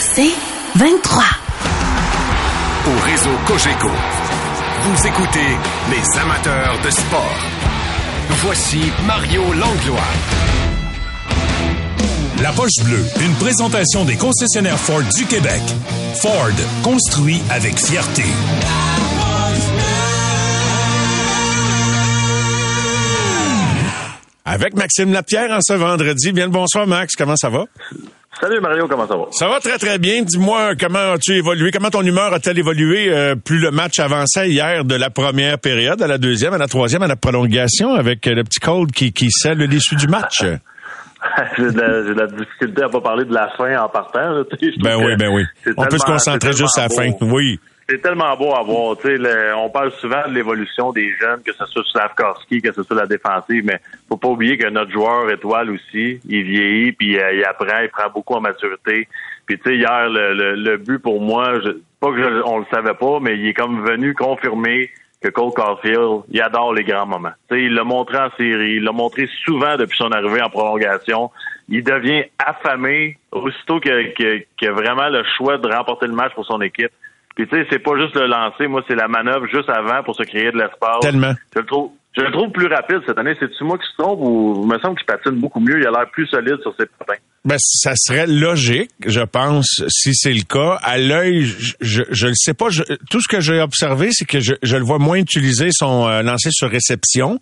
C'est 23. Au réseau Cogeco, vous écoutez les amateurs de sport. Voici Mario Langlois. La poche bleue, une présentation des concessionnaires Ford du Québec. Ford, construit avec fierté. Avec Maxime Lapierre en ce vendredi. Bien le bonsoir, Max. Comment ça va? Salut Mario, comment ça va? Ça va très très bien. Dis-moi comment as-tu évolué, comment ton humeur a-t-elle évolué euh, plus le match avançait hier de la première période à la deuxième, à la troisième, à la prolongation avec euh, le petit code qui, qui scelle l'issue du match? j'ai, de de la difficulté à pas parler de la fin en partant. là, Ben trouve oui, ben oui. On peut se concentrer juste à la fin. Oui. C'est tellement beau à voir. Le- on parle souvent de l'évolution des jeunes, que ce soit Slavkovski, que ce soit la défensive, mais faut pas oublier que notre joueur étoile aussi, il vieillit, puis euh, il apprend, il prend beaucoup en maturité. Puis tu sais, hier, le, le, le but pour moi, je, pas que je- on le savait pas, mais il est comme venu confirmer que Cole Caulfield, il adore les grands moments. Tu sais, il l'a montré en série, il l'a montré souvent depuis son arrivée en prolongation. Il devient affamé aussitôt que, que, que vraiment le choix de remporter le match pour son équipe. Puis tu sais, c'est pas juste le lancer, moi c'est la manœuvre juste avant pour se créer de l'espace. Tellement. Je le trouve, je le trouve plus rapide cette année. C'est-tu moi qui se trompe ou il me semble qu'il patine beaucoup mieux, il a l'air plus solide sur ses patins. Ben, ça serait logique, je pense, si c'est le cas. À l'œil, je, je, le sais pas. Je- tout ce que j'ai observé, c'est que je, je le vois moins utiliser son euh, lancer sur réception.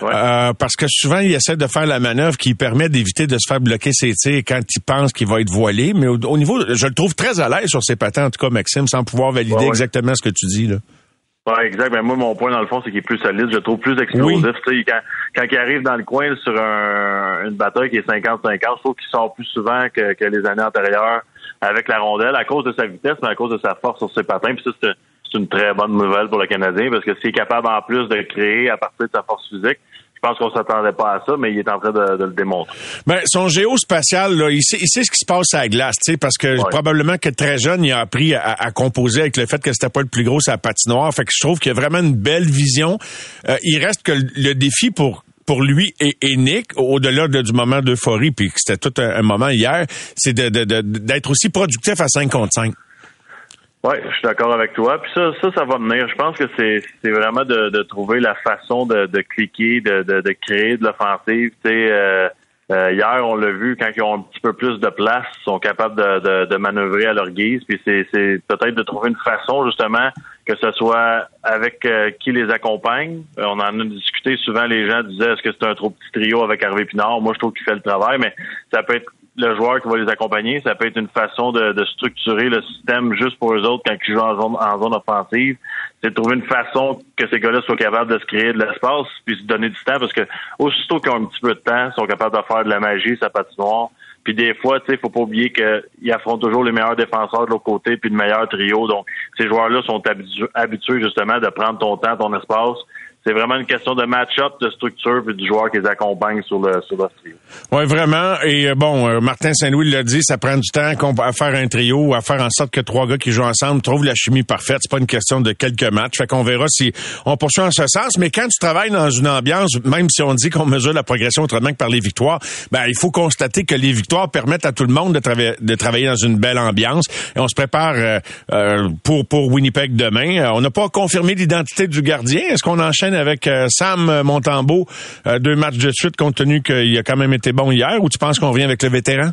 Ouais. Euh, parce que souvent, il essaie de faire la manœuvre qui permet d'éviter de se faire bloquer ses tirs quand il pense qu'il va être voilé. Mais au, au niveau, je le trouve très à l'aise sur ses patins, en tout cas, Maxime, sans pouvoir valider Ouais, ouais. exactement ce que tu dis. Là. Ouais, exact. Ben, moi, mon point, dans le fond, c'est qu'il est plus solide. Je le trouve plus explosif. Oui. Quand, quand il arrive dans le coin sur un, une bataille qui est 50-50, je trouve qu'il sort plus souvent que, que les années antérieures avec la rondelle à cause de sa vitesse, mais à cause de sa force sur ses patins. Puis ça, c'est c'est une très bonne nouvelle pour le Canadien parce que s'il est capable en plus de créer à partir de sa force physique, je pense qu'on s'attendait pas à ça, mais il est en train de, de le démontrer. Ben, son géospatial, là, il sait, il sait ce qui se passe à la glace, tu sais, parce que Ouais. probablement que très jeune, il a appris à, à composer avec le fait que c'était pas le plus gros sa patinoire. Fait que je trouve qu'il y a vraiment une belle vision. Euh, il reste que le, le défi pour pour lui et, et Nick, au-delà de- du moment d'euphorie, puis que c'était tout un, un moment hier, c'est de- de- de- d'être aussi productif à 5 contre 5. Oui, je suis d'accord avec toi. Puis ça, ça, ça va venir. Je pense que c'est c'est vraiment de, de trouver la façon de, de cliquer, de, de, de créer de l'offensive. Tu sais, euh, euh, hier, on l'a vu, quand ils ont un petit peu plus de place, ils sont capables de, de, manœuvrer à leur guise. Puis c'est c'est peut-être de trouver une façon, justement, que ce soit avec euh, qui les accompagne. Euh, on en a discuté souvent, les gens disaient est-ce que c'est un trop petit trio avec Hervé Pinard? Moi, je trouve qu'il fait le travail, mais ça peut être le joueur qui va les accompagner. Ça peut être une façon de, de structurer le système juste pour eux autres quand ils jouent en zone, en zone offensive. C'est de trouver une façon que ces gars-là soient capables de se créer de l'espace puis se donner du temps parce que aussitôt qu'ils ont un petit peu de temps, ils sont capables de faire de la magie, sa patinoire. Puis des fois, tu sais, faut pas oublier qu'ils affrontent toujours les meilleurs défenseurs de l'autre côté puis le meilleur trio. Donc, ces joueurs-là sont habitu- habitués justement de prendre ton temps, ton espace. C'est vraiment une question de match-up, de structure puis du joueur qui les accompagne sur le sur le trio. Oui, vraiment. Et euh, bon, euh, Martin Saint-Louis l'a dit, ça prend du temps à faire un trio, à faire en sorte que trois gars qui jouent ensemble trouvent la chimie parfaite. C'est pas une question de quelques matchs. Fait qu'on verra si on poursuit en ce sens. Mais quand tu travailles dans une ambiance, même si on dit qu'on mesure la progression autrement que par les victoires, ben il faut constater que les victoires permettent à tout le monde de, trava- de travailler dans une belle ambiance. Et on se prépare euh, euh, pour pour Winnipeg demain. On n'a pas confirmé l'identité du gardien. Est-ce qu'on enchaîne avec euh, Sam Montembeau euh, deux matchs de suite compte tenu qu'il a quand même été bon hier ou tu penses qu'on revient avec le vétéran?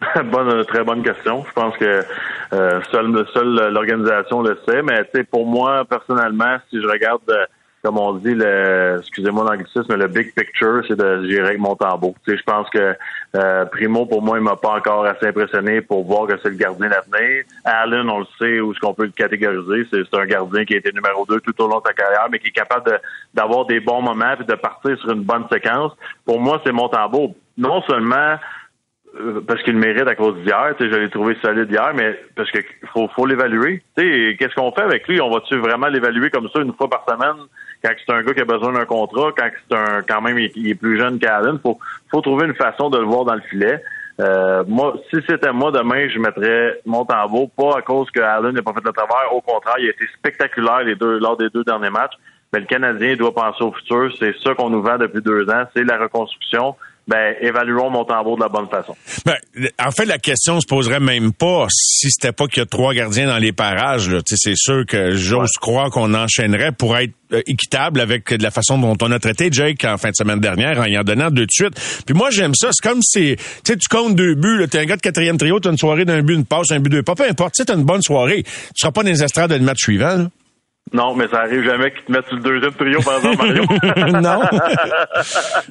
bonne, très bonne question. Je pense que euh, seule l'organisation le sait, mais pour moi personnellement, si je regarde, euh, comme on dit, le, excusez-moi l'anglicisme, le big picture, c'est de gérer avec Montembeau. Tu sais, je pense que euh, Primo, pour moi, il m'a pas encore assez impressionné pour voir que c'est le gardien d'avenir. Allen, on le sait où est-ce qu'on peut le catégoriser. C'est, un gardien qui a été numéro 2 tout au long de sa carrière, mais qui est capable d'avoir des bons moments et de partir sur une bonne séquence. Pour moi, c'est Montembeau. Non seulement euh, parce qu'il mérite à cause d'hier. Je l'ai trouvé solide hier, mais parce que faut, faut l'évaluer. Tu sais, qu'est-ce qu'on fait avec lui? On va-tu vraiment l'évaluer comme ça une fois par semaine? Quand c'est un gars qui a besoin d'un contrat, quand c'est un quand même il, est plus jeune qu'Allen? Faut, faut trouver une façon de le voir dans le filet. Euh, moi, si c'était moi demain, je mettrais Montembeau, pas à cause que Allen n'a pas fait le travail. Au contraire, il a été spectaculaire les deux lors des deux derniers matchs. Mais le Canadien doit penser au futur. C'est ça qu'on nous vend depuis deux ans. C'est la reconstruction ben évaluons mon tambour de la bonne façon. Ben, en fait, la question se poserait même pas si c'était pas qu'il y a trois gardiens dans les parages. C'est sûr que j'ose croire qu'on enchaînerait pour être euh, équitable avec de la façon dont on a traité Jake en fin de semaine dernière en y en donnant deux de suite. Puis moi, j'aime ça. C'est comme si, tu tu comptes deux buts, t'es un gars de quatrième trio, t'as une soirée d'un but, une passe, un but, deux pas. Peu importe, tu t'as une bonne soirée. Tu seras pas dans les estrades de le match suivant, là. Non, mais ça arrive jamais qu'ils te mettent sur le deuxième trio, par exemple, Mario. non.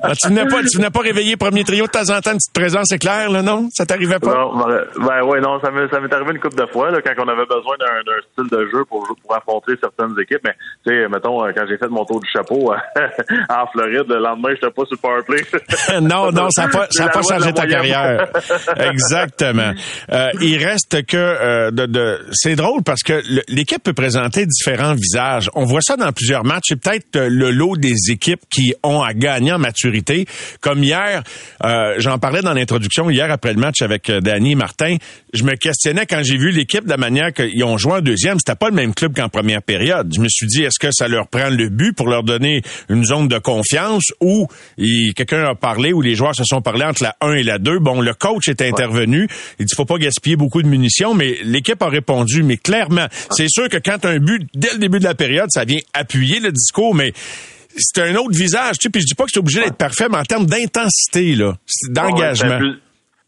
Ah, tu venais pas, tu venais pas réveiller premier trio de temps en temps, une petite présence éclair, là, non? Ça t'arrivait pas? Non, ben, ben ouais, non, ça m'est, ça m'est arrivé une couple de fois, là, quand on avait besoin d'un, d'un style de jeu pour, pour affronter certaines équipes. Mais, tu sais, mettons, euh, quand j'ai fait mon tour du chapeau en Floride, le lendemain, j'étais pas sur le powerplay. non, non, ça n'a pas, ça a pas changé ta carrière. Exactement. Euh, il reste que, euh, de, de, c'est drôle parce que l'équipe peut présenter différents on voit ça dans plusieurs matchs. C'est peut-être euh, le lot des équipes qui ont à gagner en maturité. Comme hier, euh, j'en parlais dans l'introduction, hier après le match avec euh, Danny et Martin, je me questionnais quand j'ai vu l'équipe de la manière qu'ils ont joué en deuxième. C'était pas le même club qu'en première période. Je me suis dit, est-ce que ça leur prend le but pour leur donner une zone de confiance ou quelqu'un a parlé ou les joueurs se sont parlé entre la 1 et la 2. Bon, le coach est intervenu. Il dit, faut pas gaspiller beaucoup de munitions, mais l'équipe a répondu. Mais clairement, c'est sûr que quand un but dès le début de la période, ça vient appuyer le discours, mais c'est un autre visage. Tu sais, puis je dis pas que c'est obligé d'être parfait, mais en termes d'intensité, là, d'engagement.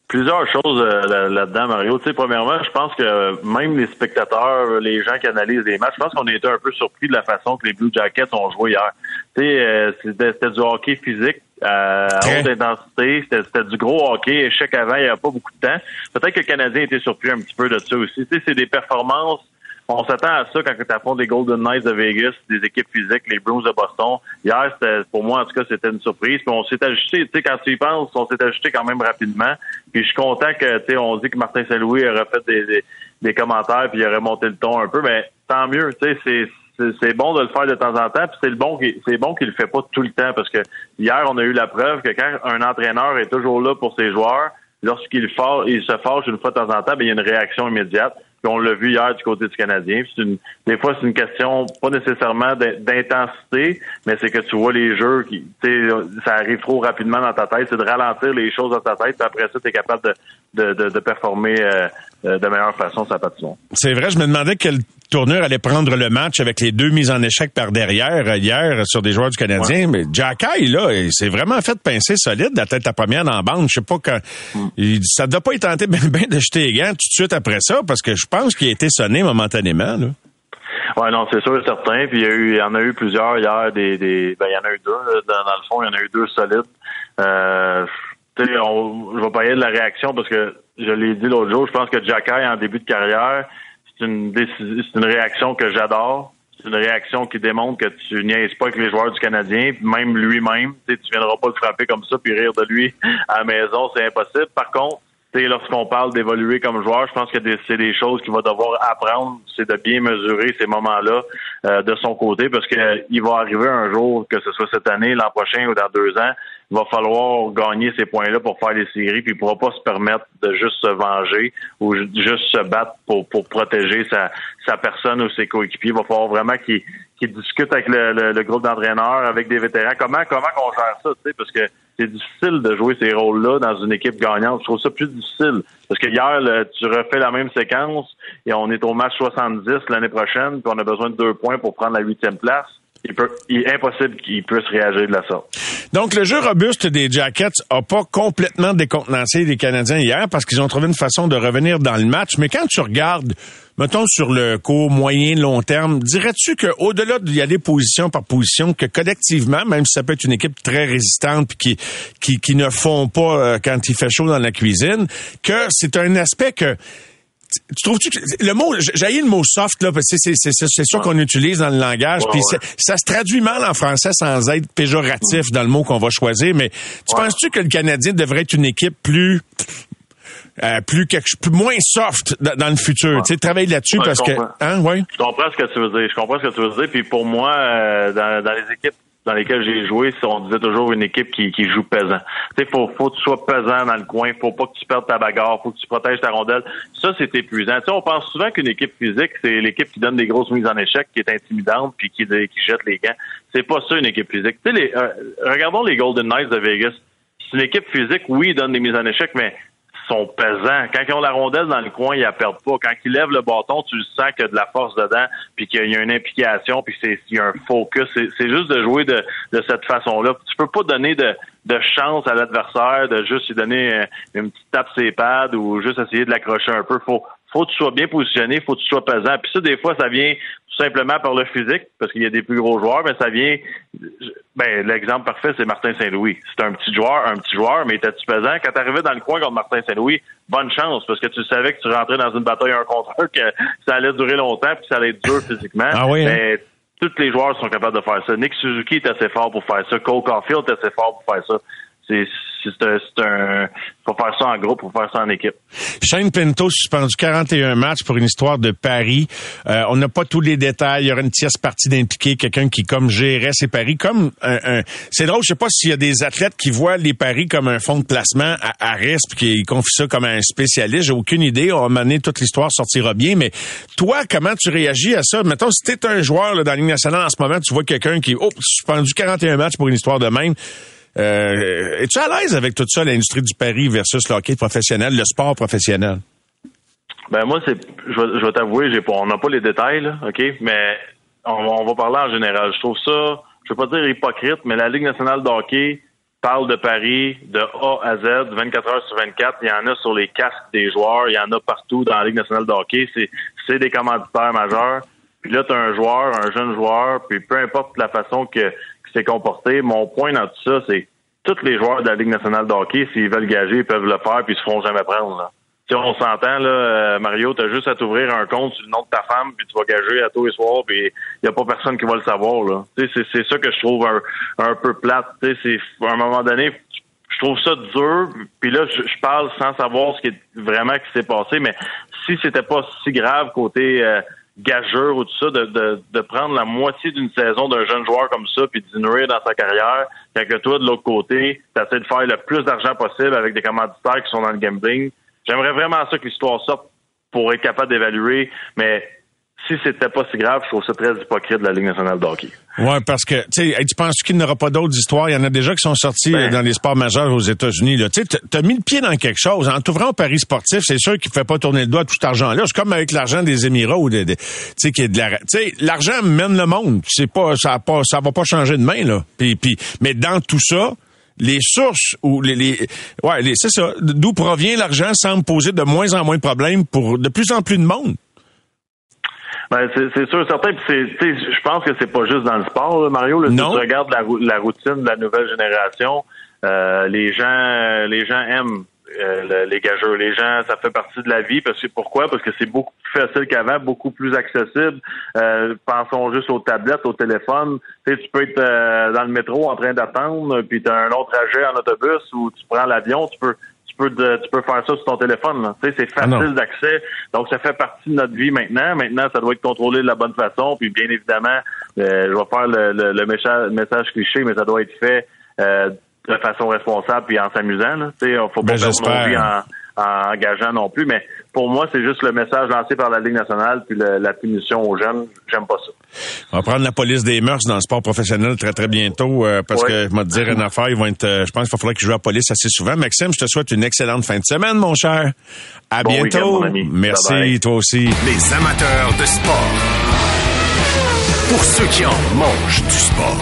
plusieurs choses euh, là-dedans, Mario. Tu sais, premièrement, je pense que même les spectateurs, les gens qui analysent les matchs, je pense qu'on a été un peu surpris de la façon que les Blue Jackets ont joué hier. Tu sais, euh, c'était du hockey physique euh, à haute intensité. C'était du gros hockey. Échec avant, il n'y avait pas beaucoup de temps. Peut-être que le Canadien était surpris un petit peu de ça aussi. Tu sais, c'est des performances on s'attend à ça quand tu affrontes les Golden Knights de Vegas, des équipes physiques, les Bruins de Boston. Hier, c'était pour moi, en tout cas, c'était une surprise. Puis on s'est ajusté, tu sais, quand tu y penses, on s'est ajusté quand même rapidement. Puis je suis content que, tu sais, on dit que Martin Saint-Louis aurait fait des, des, commentaires puis il aurait monté le ton un peu. Mais tant mieux, tu sais, c'est c'est bon de le faire de temps en temps, puis c'est le bon c'est bon qu'il le fait pas tout le temps parce que hier on a eu la preuve que quand un entraîneur est toujours là pour ses joueurs, lorsqu'il il se fâche une fois de temps en temps, bien, il y a une réaction immédiate on l'a vu hier du côté du Canadien. Des fois, c'est une question pas nécessairement d'intensité, mais c'est que tu vois les jeux qui, ça arrive trop rapidement dans ta tête. C'est de ralentir les choses dans ta tête, puis après ça, tu es capable de, de, performer euh, de meilleure façon sa patinoire. C'est vrai, je me demandais quelle tournure allait prendre le match avec les deux mises en échec par derrière euh, hier sur des joueurs du Canadien. Mais Jacky, là, il s'est vraiment fait pincer solide la tête à première dans la bande. Je sais pas quand. Mm. ça ne doit pas être tenté bien ben de jeter les gants tout de suite après ça, parce que je pense qu'il a été sonné momentanément. Là. Ouais, non, c'est sûr, certain. Puis il y, a eu, il y en a eu plusieurs hier, des, des ben, il y en a eu deux. Dans, le fond, il y en a eu deux solides. Euh, on, je vais parler de la réaction parce que je l'ai dit l'autre jour, je pense que Jacky, en début de carrière, c'est une, c'est une réaction que j'adore. C'est une réaction qui démontre que tu niaises pas avec les joueurs du Canadien, même lui-même. Tu ne viendras pas le frapper comme ça puis rire de lui à la maison, c'est impossible. Par contre, lorsqu'on parle d'évoluer comme joueur, je pense que c'est des choses qu'il va devoir apprendre, c'est de bien mesurer ces moments-là euh, de son côté, parce qu'il va arriver un jour, que ce soit cette année, l'an prochain ou dans deux ans, il va falloir gagner ces points-là pour faire les séries, puis il pourra pas se permettre de juste se venger ou juste se battre pour, pour protéger sa, sa personne ou ses coéquipiers. Il va falloir vraiment qu'il discute avec le, le, groupe d'entraîneurs, avec des vétérans. Comment comment qu'on gère ça, tu sais, parce que c'est difficile de jouer ces rôles-là dans une équipe gagnante. Je trouve ça plus difficile. Parce que hier, tu refais la même séquence et on est au match 70 l'année prochaine, puis on a besoin de deux points pour prendre la huitième place il, peut, il est impossible qu'il puisse réagir de la sorte. Donc, le jeu robuste des Jackets a pas complètement décontenancé les Canadiens hier parce qu'ils ont trouvé une façon de revenir dans le match. Mais quand tu regardes, mettons, sur le court, moyen, long terme, dirais-tu qu'au-delà d'y aller position par position, que collectivement, même si ça peut être une équipe très résistante puis qui, qui, qui ne font pas euh, quand il fait chaud dans la cuisine, que c'est un aspect que tu trouves-tu que le mot, j'ai le mot soft là, parce que c'est sûr qu'on utilise dans le langage, puis ça se traduit mal en français sans être péjoratif dans le mot qu'on va choisir. Mais tu penses-tu que le Canadien devrait être une équipe plus euh, plus quelque plus moins soft dans, le futur, tu sais, travailler là-dessus parce que, hein, ouais? Je comprends ce que tu veux dire. Je comprends ce que tu veux dire. Puis pour moi, euh, dans, dans les équipes dans lesquels j'ai joué, on disait toujours une équipe qui, joue pesant. Tu sais, faut, faut que tu sois pesant dans le coin, faut pas que tu perdes ta bagarre, faut que tu protèges ta rondelle. Ça, c'est épuisant. Tu sais, on pense souvent qu'une équipe physique, c'est l'équipe qui donne des grosses mises en échec, qui est intimidante, puis qui, qui jette les gants. C'est pas ça une équipe physique. Tu sais, les, euh, regardons les Golden Knights de Vegas. c'est une équipe physique, oui, ils donnent des mises en échec, mais sont pesants. Quand ils ont la rondelle dans le coin, ils la perdent pas. Quand ils lèvent le bâton, tu sens qu'il y a de la force dedans, puis qu'il y a une implication, puis qu'il y a un focus. C'est juste de jouer de, de cette façon-là. Tu peux pas donner de, de chance à l'adversaire, de juste lui donner une petite tape ses pads ou juste essayer de l'accrocher un peu. Faut, faut que tu sois bien positionné, faut que tu sois pesant. Puis ça, des fois, ça vient tout simplement par le physique, parce qu'il y a des plus gros joueurs, mais ça vient. Ben, l'exemple parfait, c'est Martin Saint-Louis. C'est un petit joueur, un petit joueur, mais était-tu pesant? Quand tu arrivais dans le coin contre Martin Saint-Louis, bonne chance, parce que tu savais que tu rentrais dans une bataille un contre un, que ça allait durer longtemps, puis ça allait être dur physiquement. Ah oui, hein? Mais tous les joueurs sont capables de faire ça. Nick Suzuki est assez fort pour faire ça. Cole Caulfield est assez fort pour faire ça. C'est c'est un, faut faire ça en groupe, faut faire ça en équipe. Shane Pinto suspendu 41 matchs pour une histoire de paris. Euh, on n'a pas tous les détails. Il y aura une tierce partie d'impliquer quelqu'un qui comme gérait ses paris comme un, c'est drôle. Je sais pas s'il y a des athlètes qui voient les paris comme un fonds de placement à, à risque puis qui confient ça comme un spécialiste. J'ai aucune idée. On va toute l'histoire sortira bien. Mais toi, comment tu réagis à ça? Mettons si t'es un joueur là, dans la Ligue nationale en ce moment, tu vois quelqu'un qui oh suspendu 41 matchs pour une histoire de même. Euh, Es-tu à l'aise avec tout ça, l'industrie du pari versus le hockey professionnel, le sport professionnel? Ben moi, c'est, je vais, je vais t'avouer, j'ai pas, on n'a pas les détails, là, ok, mais on, on, va parler en général. Je trouve ça, je veux pas dire hypocrite, mais la Ligue nationale de hockey parle de paris de A à Z, 24 heures sur 24. Il y en a sur les casques des joueurs, il y en a partout dans la Ligue nationale de hockey. C'est, c'est des commanditaires majeurs. Puis là, tu as un joueur, un jeune joueur, puis peu importe la façon que s'est comporté. Mon point dans tout ça, c'est tous les joueurs de la Ligue nationale de hockey, s'ils veulent gager, ils peuvent le faire, puis ils se feront jamais prendre. Là. on s'entend, là, euh, Mario, t'as juste à t'ouvrir un compte sur le nom de ta femme, puis tu vas gager à tous les soirs, puis il a pas personne qui va le savoir. Là. C'est, c'est ça que je trouve un, peu plate. C'est, à un moment donné, je trouve ça dur, puis là, je, parle sans savoir ce qui est vraiment qui s'est passé, mais si c'était pas si grave côté euh, gageur ou tout ça, de, de, de prendre la moitié d'une saison d'un jeune joueur comme ça, puis de nourrir dans sa carrière, quand que toi, de l'autre côté, tu de faire le plus d'argent possible avec des commanditaires qui sont dans le gambling. J'aimerais vraiment ça que l'histoire sorte pour être capable d'évaluer, mais si c'était pas si grave, je trouve ça très hypocrite de la Ligue nationale de hockey. Ouais, parce que tu sais, tu penses qu'il n'y aura pas d'autres histoires? Il y en a déjà qui sont sortis ben. dans les sports majeurs aux États-Unis. Tu sais, as mis le pied dans quelque chose. En t'ouvrant au paris sportif, c'est sûr qu'il ne fait pas tourner le doigt tout cet argent-là. C'est comme avec l'argent des Émirats ou des, tu sais, qui est de la, tu sais, l'argent mène le monde. C'est pas, ça a pas, ça va pas changer de main là. Puis, puis, mais dans tout ça, les sources ou les, les ouais, c'est ça. D'où provient l'argent semble poser de moins en moins de problèmes pour de plus en plus de monde. Ben, c'est sûr, certain. je pense que c'est pas juste dans le sport, Mario. Là, Si tu regardes la, la, routine de la nouvelle génération, euh, les gens, les gens aiment euh, les gageurs. Les gens, ça fait partie de la vie. Parce que pourquoi? Parce que c'est beaucoup plus facile qu'avant, beaucoup plus accessible. Euh, pensons juste aux tablettes, au téléphone. Tu sais, tu peux être euh, dans le métro en train d'attendre, puis tu as un autre trajet en autobus ou tu prends l'avion, tu peux peux, tu peux faire ça sur ton téléphone. Tu sais, c'est ah facile d'accès. Donc, ça fait partie de notre vie maintenant. Maintenant, ça doit être contrôlé de la bonne façon. Puis, bien évidemment, euh, je vais faire le, le, message, cliché, mais ça doit être fait euh, de façon responsable puis en s'amusant. Tu sais, faut pas ben, perdre nos en, en engageant non plus. Mais pour moi, c'est juste le message lancé par la Ligue nationale puis la punition aux jeunes. J'aime pas ça. On va prendre la police des mœurs dans le sport professionnel très, très bientôt euh, parce que, je vais te dire une affaire, ils vont être, euh, je pense qu'il va falloir qu'ils jouent à la police assez souvent. Maxime, je te souhaite une excellente fin de semaine, mon cher. À bientôt. Merci, toi aussi. Les amateurs de sport. Pour ceux qui en mangent du sport.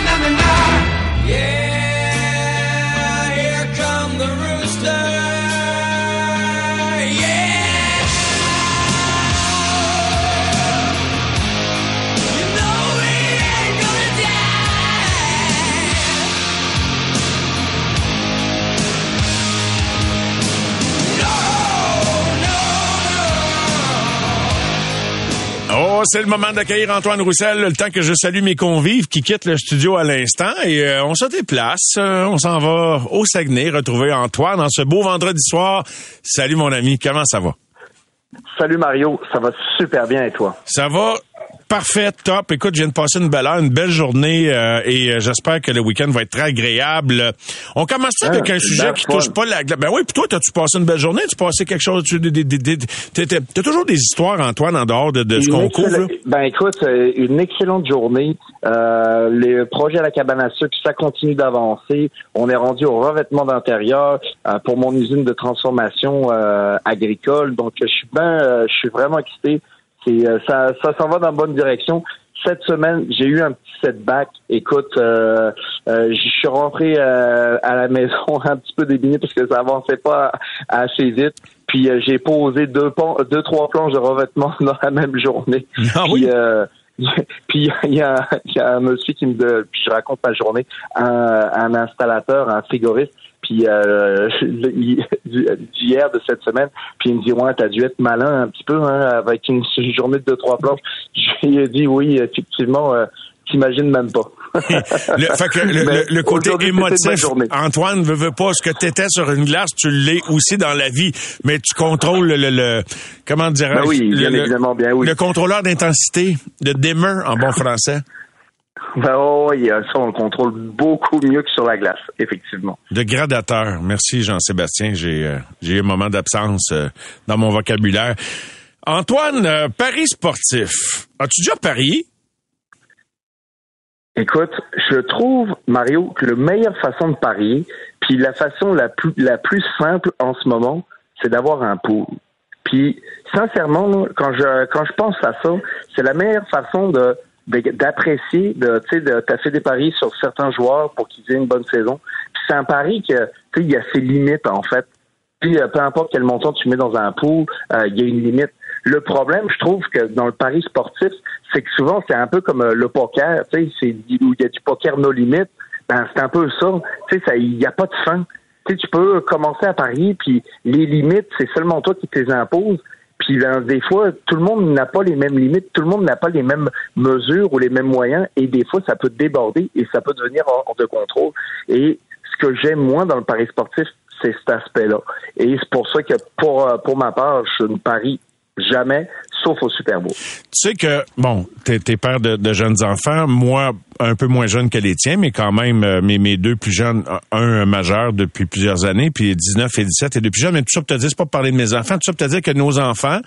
Oh, c'est le moment d'accueillir Antoine Roussel, le temps que je salue mes convives qui quittent le studio à l'instant et euh, on se déplace, euh, on s'en va au Saguenay retrouver Antoine dans ce beau vendredi soir. Salut mon ami, comment ça va? Salut Mario, ça va super bien et toi? Ça va parfait, top. Écoute, je viens de passer une belle heure, une belle journée euh, et euh, j'espère que le week-end va être très agréable. On commence ça avec Ah, un sujet qui touche pas la... Ben oui, puis toi, t'as-tu passé une belle journée? Tu passé quelque chose... Tu, t'as toujours des histoires, Antoine, en dehors de, de ce qu'on couvre. là? Ben écoute, euh, une excellente journée. Euh, le projet à la cabane à sucre, ça continue d'avancer. On est rendu au revêtement d'intérieur euh, pour mon usine de transformation euh, agricole. Donc je suis ben, euh, je suis vraiment excité. C'est euh, ça, ça s'en va dans la bonne direction. Cette semaine, j'ai eu un petit setback. Écoute, euh, euh, je suis rentré euh, à la maison un petit peu débiné parce que ça avançait pas assez vite. Puis euh, j'ai posé deux, deux, trois planches de revêtement dans la même journée. Ah puis, oui? euh, puis il y a, il y a un monsieur qui me puis je raconte ma journée, un, un installateur, un frigoriste, puis euh, le- d'hier de cette semaine, puis il me dit ouais t'as dû être malin un petit peu hein, avec une, journée de deux trois planches. Je lui ai dit oui effectivement, euh, t'imagines même pas. Le, fait que le, le- le côté émotif. Antoine veut, veut pas ce que t'étais sur une glace, tu l'es aussi dans la vie, mais tu contrôles le, le, le- comment dirais-je, Ben oui, bien le, le- évidemment, bien oui. le contrôleur d'intensité, de dimmer en bon français, Ben, oh, ça on le contrôle beaucoup mieux que sur la glace, effectivement. de gradateur. Merci Jean-Sébastien, j'ai euh, j'ai eu un moment d'absence euh, dans mon vocabulaire. Antoine, euh, Paris sportif. As-tu déjà parié? Écoute, je trouve, Mario, que la meilleure façon de parier, puis la façon la plus, la plus simple en ce moment, c'est d'avoir un pool. Puis, sincèrement, quand je, quand je pense à ça, c'est la meilleure façon de- d'apprécier, de, tu sais, de, fait des paris sur certains joueurs pour qu'ils aient une bonne saison. Puis c'est un pari que, tu sais, il y a ses limites, en fait. Puis, euh, peu importe quel montant tu mets dans un pool, euh, il y a une limite. Le problème, je trouve que dans le pari sportif, c'est que souvent, c'est un peu comme euh, le poker, tu sais, c'est où il y a du poker no limite. Ben, c'est un peu ça. Tu sais, il n'y a pas de fin. Tu sais, tu peux commencer à parier, puis les limites, c'est seulement toi qui te les imposes. Puis des fois, tout le monde n'a pas les mêmes limites, tout le monde n'a pas les mêmes mesures ou les mêmes moyens, et des fois, ça peut déborder et ça peut devenir hors de contrôle. Et ce que j'aime moins dans le pari sportif, c'est cet aspect-là. Et c'est pour ça que pour, pour ma part, je ne parie jamais, sauf au Super Bowl. Tu sais que, bon, t'es, t'es père de, de jeunes enfants, moi, un peu moins jeune que les tiens, mais quand même, euh, mes, mes deux plus jeunes, un majeur depuis plusieurs années, puis 19 et 17 et deux plus jeunes, mais tout ça pour te dire, c'est pas pour parler de mes enfants, tout ça pour te dire que nos enfants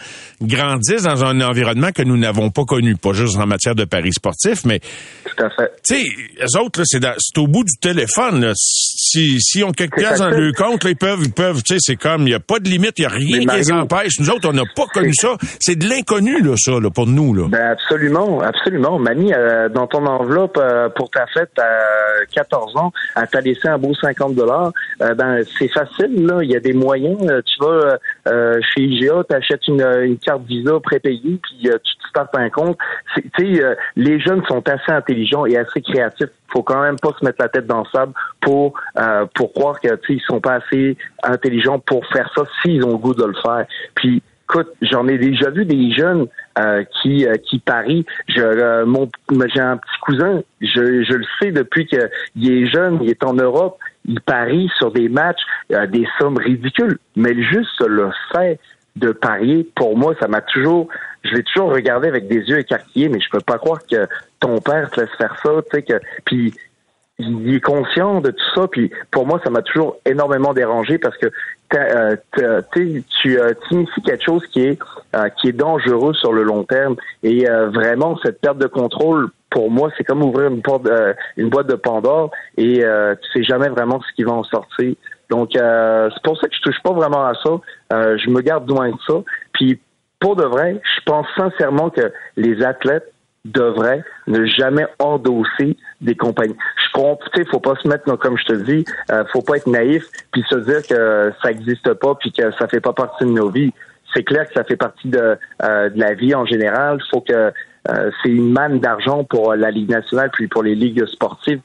grandissent dans un environnement que nous n'avons pas connu, pas juste en matière de paris sportifs, mais Tout à fait. tu sais, eux autres, c'est, au bout du téléphone. Là. Si, si on quelque pièces dans facile. le compte, là, ils peuvent, ils peuvent, tu sais, c'est comme, il n'y a pas de limite, il n'y a rien qui les empêche. Nous autres, on n'a pas connu ça. C'est de l'inconnu, là, ça, là, pour nous, là. Ben absolument, absolument. Mamie, euh, dans ton enveloppe euh, pour ta fête à 14 ans, elle t'a laissé un beau 50 dollars. ben c'est facile là. Il y a des moyens. Euh, Tu vas euh, chez IGA, t'achètes une, une carte Visa prépayée, puis euh, tu te un compte. Tu sais, euh, les jeunes sont assez intelligents et assez créatifs. Faut quand même pas se mettre la tête dans le sable pour euh, pour croire que ils sont pas assez intelligents pour faire ça s'ils ont le goût de le faire. Puis Écoute, j'en ai déjà vu des jeunes euh, qui euh, qui parient. Je, euh, mon, j'ai un petit cousin, je, je le sais depuis qu'il est jeune, il est en Europe, il parie sur des matchs, euh, des sommes ridicules. Mais juste le fait de parier, pour moi, ça m'a toujours, je l'ai toujours regardé avec des yeux écarquillés, mais je peux pas croire que ton père te laisse faire ça, tu sais que, puis il est conscient de tout ça. Puis pour moi, ça m'a toujours énormément dérangé parce que euh, tu euh, quelque chose qui est euh, qui est dangereux sur le long terme. Et euh, vraiment, cette perte de contrôle, pour moi, c'est comme ouvrir une porte, une boîte de Pandore et tu sais jamais vraiment ce qui va en sortir. Donc c'est pour ça que je touche pas vraiment à ça. Je me garde loin de ça. Puis pour de vrai, je pense sincèrement que les athlètes devraient ne jamais endosser des compagnies. Je comprends, tu faut pas se mettre, comme je te dis, euh, faut pas être naïf puis se dire que ça existe pas puis que ça fait pas partie de nos vies. C'est clair que ça fait partie de, euh, de la vie en général. Faut que euh, c'est une manne d'argent pour la Ligue nationale puis pour les ligues sportives,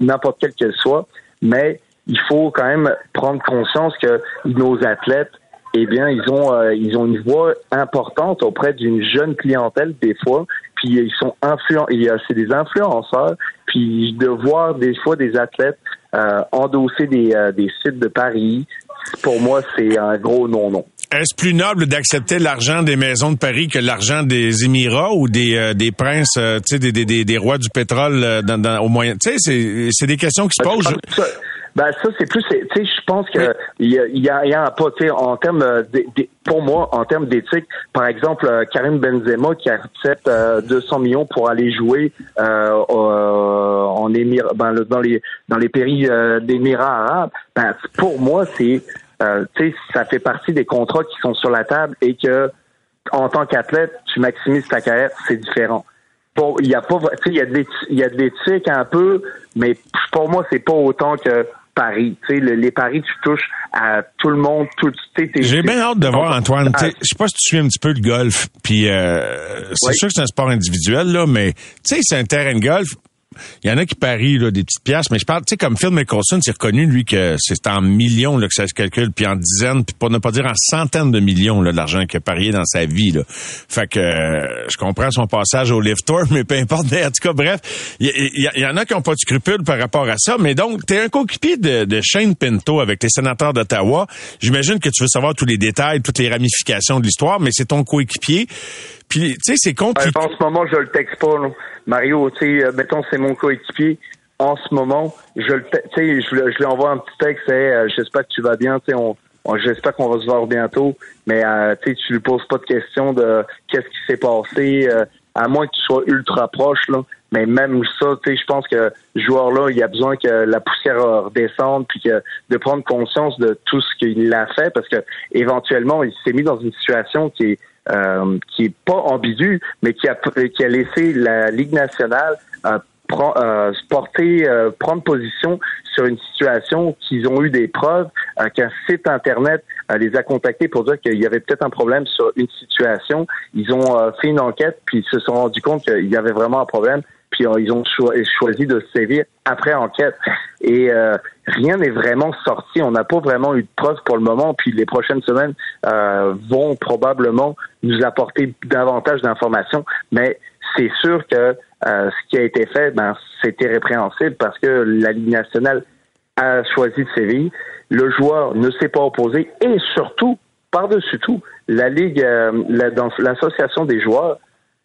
n'importe quelle qu'elle soit. Mais il faut quand même prendre conscience que nos athlètes eh bien, ils ont euh, ils ont une voix importante auprès d'une jeune clientèle des fois. Puis ils sont influents, c'est des influenceurs. Puis de voir des fois des athlètes euh, endosser des, euh, des sites de paris, pour moi c'est un gros non non. est-ce plus noble d'accepter l'argent des maisons de Paris que l'argent des Émirats ou des, euh, des princes, euh, tu sais, des, des, des, rois du pétrole euh, dans, dans, au moyen... Tu sais, c'est des questions qui se Ben, posent. Ben, ça, c'est plus, tu sais, je pense que il y a, il y a, y a pas, tu sais, en termes, euh, pour moi, en termes d'éthique, par exemple, euh, Karim Benzema qui accepte euh, 200 millions pour aller jouer euh, euh, en Émirats, ben, dans les dans les pays euh, d'Émirats arabes, ben, pour moi, c'est, euh, tu sais, ça fait partie des contrats qui sont sur la table et que en tant qu'athlète, tu maximises ta carrière, c'est différent. Il y a pas, tu sais, il y a de l'éthi- il y a de l'éthique un peu, mais pour moi, c'est pas autant que Paris. Tu sais, le- les paris, tu touches à tout le monde, tout. tu sais, t'es- J'ai bien hâte de voir, Antoine. Je sais pas si tu suis un petit peu le golf. Puis euh, c'est Oui. sûr que c'est un sport individuel, là, mais tu sais, c'est un terrain de golf. Il y en a qui parient là, des petites pièces, mais je parle, tu sais, comme Phil Mickelson, c'est reconnu, lui, que c'est en millions là, que ça se calcule, puis en dizaines, puis pour ne pas dire en centaines de millions l'argent qu'il a parié dans sa vie. Là. Fait que euh, je comprends son passage au Lift Tour, mais peu importe. En tout cas, bref, il y en a qui n'ont pas de scrupules par rapport à ça. Mais donc, tu es un coéquipier de, de Shane Pinto avec les sénateurs d'Ottawa. J'imagine que tu veux savoir tous les détails, toutes les ramifications de l'histoire, mais c'est ton coéquipier. Puis, tu sais, c'est compliqué. En ce moment, je le texte pas, là. Mario. Tu sais, euh, mettons, c'est mon coéquipier. En ce moment, je le, tu sais, je, le- je lui envoie un petit texte. Hey, euh, j'espère que tu vas bien. Tu sais, on, on- j'espère qu'on va se voir bientôt. Mais euh, tu sais, tu lui poses pas de questions de qu'est-ce qui s'est passé, euh, à moins que tu sois ultra proche, là. Mais même ça, tu sais, je pense que ce joueur-là, il a besoin que la poussière redescende, puis que de prendre conscience de tout ce qu'il a fait, parce que éventuellement, il s'est mis dans une situation qui est euh, qui est pas ambigu, mais qui a qui a laissé la Ligue nationale euh, euh, porter, euh, prendre position sur une situation qu'ils ont eu des preuves, euh, qu'un site internet euh, les a contactés pour dire qu'il y avait peut-être un problème sur une situation. Ils ont fait une enquête, puis ils se sont rendus compte qu'il y avait vraiment un problème, puis euh, ils ont cho- choisi de sévir après enquête. Et euh, rien n'est vraiment sorti. On n'a pas vraiment eu de preuves pour le moment. Puis les prochaines semaines euh, vont probablement nous apporter davantage d'informations. Mais c'est sûr que euh, ce qui a été fait, ben, c'était répréhensible parce que la Ligue nationale a choisi de sévir. Le joueur ne s'est pas opposé et surtout, par-dessus tout, la Ligue, euh, l'association des joueurs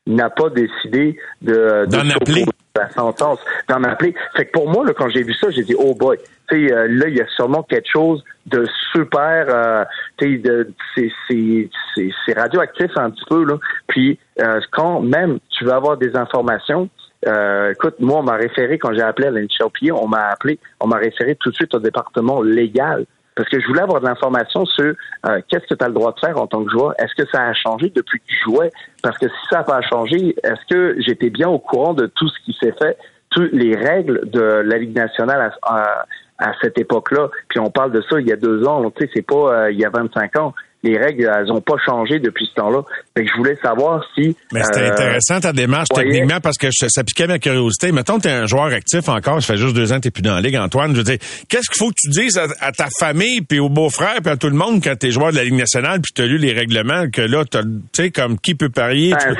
n'a pas décidé de, de D'en appeler. s'opposer à la sentence, d'en appeler. Fait que pour moi, là, quand j'ai vu ça, j'ai dit, oh boy, tu sais, euh, là, il y a sûrement quelque chose de super, euh, tu sais, de- c'est- c'est c'est- c'est radioactif un petit peu, là. Puis, euh, quand même tu veux avoir des informations, euh, écoute, moi, on m'a référé, quand j'ai appelé à l'NCLPA, on m'a appelé, on m'a référé tout de suite au département légal. Parce que je voulais avoir de l'information sur euh, qu'est-ce que tu as le droit de faire en tant que joueur? Est-ce que ça a changé depuis que tu jouais? Parce que si ça n'a pas changé, est-ce que j'étais bien au courant de tout ce qui s'est fait, toutes les règles de la Ligue nationale à, à- à cette époque-là? Puis on parle de ça il y a deux ans, tu sais, c'est pas euh, il y a 25 ans. Les règles, elles ont pas changé depuis ce temps-là. Fait que je voulais savoir si... Mais c'était euh, intéressant ta démarche voyez- techniquement parce que je- ça piquait ma curiosité. Mettons, tu es un joueur actif encore, ça fait juste deux ans que tu plus dans la ligue, Antoine. Je veux dire, qu'est-ce qu'il faut que tu dises à, à ta famille, puis aux beaux-frères, puis à tout le monde quand tu es joueur de la Ligue nationale, puis tu as lu les règlements, que là, tu sais, comme qui peut parier. Ben,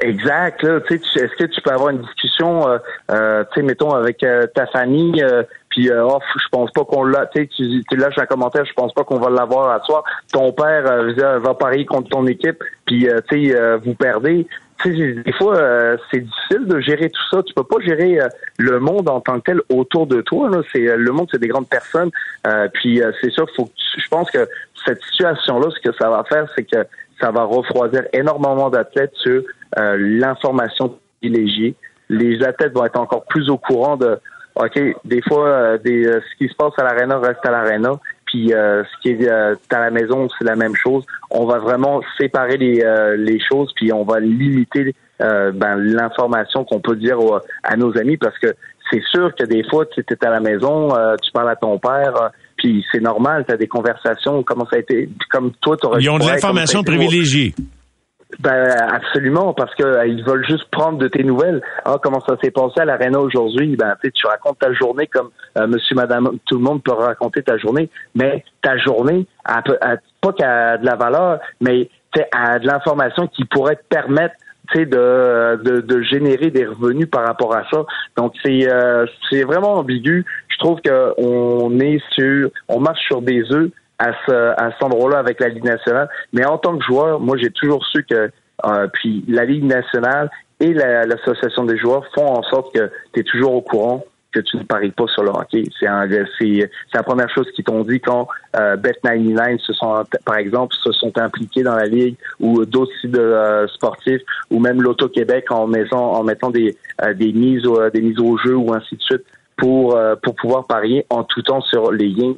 exact. Là, tu sais, tu- est-ce que tu peux avoir une discussion, euh, euh, tu sais, mettons avec ta famille, puis euh, oh, je pense pas qu'on l'a. Tu sais, lâches un commentaire, je pense pas qu'on va l'avoir à soir. Ton père euh, va parier contre ton équipe, puis euh, tu sais, euh, vous perdez. Des fois, euh, c'est difficile de gérer tout ça. Tu peux pas gérer euh, le monde en tant que tel autour de toi. Là. C'est euh, le monde, c'est des grandes personnes. Euh, puis euh, c'est sûr, faut je pense que cette situation-là, ce que ça va faire, c'est que ça va refroidir énormément d'athlètes sur l'information privilégiée. Les athlètes vont être encore plus au courant de OK, des fois, euh, des, euh, ce qui se passe à l'arena reste à l'arena. Puis euh, ce qui est euh, à la maison, c'est la même chose. On va vraiment séparer les, euh, les choses, puis on va limiter euh, ben, l'information qu'on peut dire aux- à nos amis, parce que c'est sûr que des fois, tu es à la maison, euh, tu parles à ton père, puis c'est normal, tu as des conversations, comment ça a été, comme toi, tu Ils ont de l'information privilégiée. Ben absolument, parce que euh, ils veulent juste prendre de tes nouvelles. Ah, comment ça s'est passé à l'arena aujourd'hui? Ben tu racontes ta journée comme euh, Monsieur, Madame, tout le monde peut raconter ta journée, mais ta journée, a, pas qu'à de la valeur, mais à de l'information qui pourrait te permettre de, de, de générer des revenus par rapport à ça. Donc c'est euh, c'est vraiment ambigu. Je trouve que on est sur, on marche sur des œufs à ce à cet endroit-là avec la Ligue nationale. Mais en tant que joueur, moi j'ai toujours su que euh, puis la Ligue nationale et l'association des joueurs font en sorte que tu es toujours au courant que tu ne paries pas sur le hockey. C'est c'est la première chose qu'ils t'ont dit quand euh, Bet99 se sont par exemple se sont impliqués dans la ligue ou d'autres sites de, sportifs ou même l'Auto Québec en mettant en mettant des des mises au, des mises au jeu ou ainsi de suite pour pour pouvoir parier en tout temps sur les gains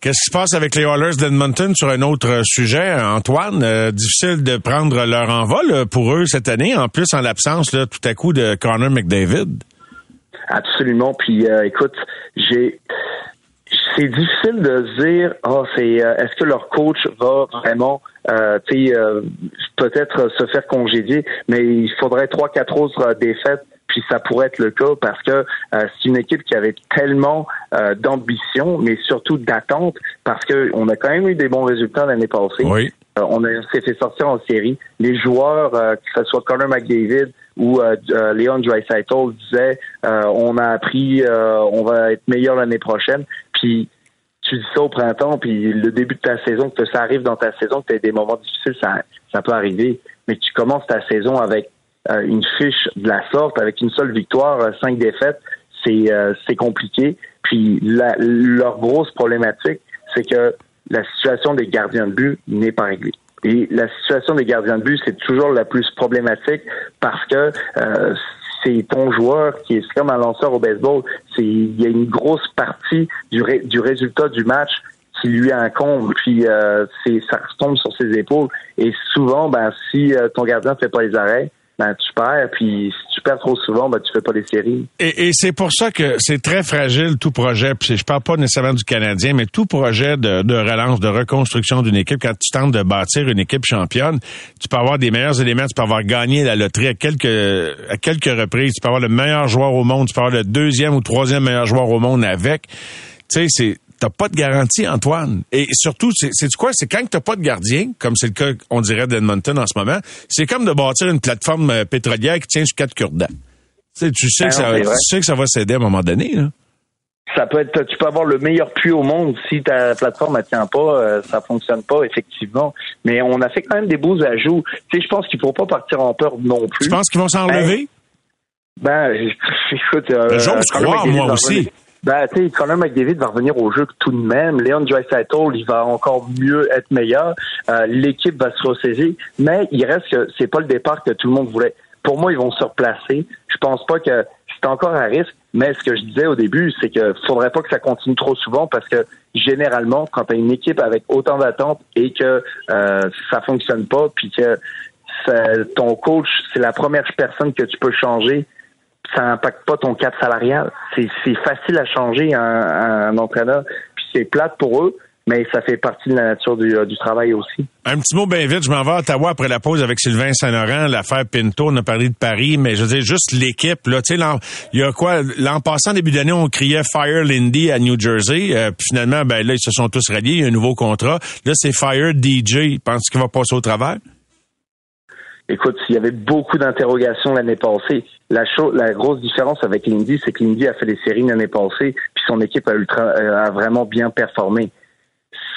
Qu'est-ce qui se passe avec les Oilers d'Edmonton sur un autre euh, sujet, Antoine? Euh, difficile de prendre leur envol euh, pour eux cette année, en plus en l'absence tout à coup de Connor McDavid. Absolument. Puis écoute, j'ai c'est difficile de dire oh, c'est est-ce que leur coach va vraiment peut-être se faire congédier, mais il faudrait trois, quatre autres défaites puis ça pourrait être le cas parce que euh, c'est une équipe qui avait tellement euh, d'ambition, mais surtout d'attente, parce que on a quand même eu des bons résultats l'année passée. Oui. Euh, on s'est fait sortir en série. Les joueurs, que ce soit Connor McDavid ou Leon Draisaitl, disaient on a appris, on va être meilleur l'année prochaine. Puis tu dis ça au printemps, puis le début de ta saison, que ça arrive dans ta saison, que tu as des moments difficiles, ça, ça peut arriver. Mais tu commences ta saison avec euh, une fiche de la sorte avec une seule victoire, euh, cinq défaites, c'est euh, c'est compliqué. Puis leur grosse problématique, c'est que la situation des gardiens de but n'est pas réglée. Et la situation des gardiens de but, c'est toujours la plus problématique parce que c'est ton joueur qui est comme un lanceur au baseball. C'est il y a une grosse partie du, du résultat du match qui lui incombe, puis c'est ça retombe sur ses épaules. Et souvent, ben si ton gardien fait pas les arrêts, ben, tu perds, puis si tu perds trop souvent, ben, tu fais pas les séries. Et, c'est pour ça que c'est très fragile tout projet, puis je parle pas nécessairement du Canadien, mais tout projet de, relance, de reconstruction d'une équipe, quand tu tentes de bâtir une équipe championne, tu peux avoir des meilleurs éléments, tu peux avoir gagné la loterie à quelques, à quelques reprises, tu peux avoir le meilleur joueur au monde, tu peux avoir le deuxième ou troisième meilleur joueur au monde avec. Tu sais, c'est t'as pas de garantie, Antoine. Et surtout, c'est quoi? C'est quand t'as pas de gardien, comme c'est le cas, on dirait, d'Edmonton en ce moment, c'est comme de bâtir une plateforme euh, pétrolière qui tient sur quatre cure-dents. Tu sais, que ça, tu sais que ça va céder à un moment donné, là. Ça peut être, tu peux avoir le meilleur puits au monde si ta plateforme ne tient pas, euh, ça fonctionne pas effectivement. Mais on a fait quand même des beaux ajouts. Tu sais, je pense qu'il faut pas partir en peur non plus. Tu penses qu'ils vont s'enlever? Ben, ben écoute, euh, j'ose croire moi aussi. Ben, tu sais, Conor McDavid va revenir au jeu tout de même. Leon Draisaitl, il va encore mieux être meilleur. Euh, l'équipe va se ressaisir, mais il reste que c'est pas le départ que tout le monde voulait. Pour moi, ils vont se replacer. Je pense pas que c'est encore un risque, mais ce que je disais au début, c'est que faudrait pas que ça continue trop souvent parce que généralement, quand tu as une équipe avec autant d'attentes et que euh, ça fonctionne pas, puis que ton coach, c'est la première personne que tu peux changer ça n'impacte pas ton cap salarial. C'est facile à changer un, un entraîneur. Puis c'est plate pour eux, mais ça fait partie de la nature du, euh, du travail aussi. Un petit mot bien vite, je m'en vais à Ottawa après la pause avec Sylvain Saint-Laurent, l'affaire Pinto, on a parlé de Paris, mais je veux dire, juste l'équipe, là, tu sais, il y a quoi, l'an passant, début d'année, on criait Fire Lindy à New Jersey, euh, puis finalement, ben là, ils se sont tous ralliés, il y a un nouveau contrat. Là, c'est Fire DJ, pense qu'il va passer au travers? Écoute, il y avait beaucoup d'interrogations l'année passée. La, chose, la grosse différence avec Lindy, c'est que Lindy a fait des séries l'année passée, puis son équipe a, ultra, euh, a vraiment bien performé.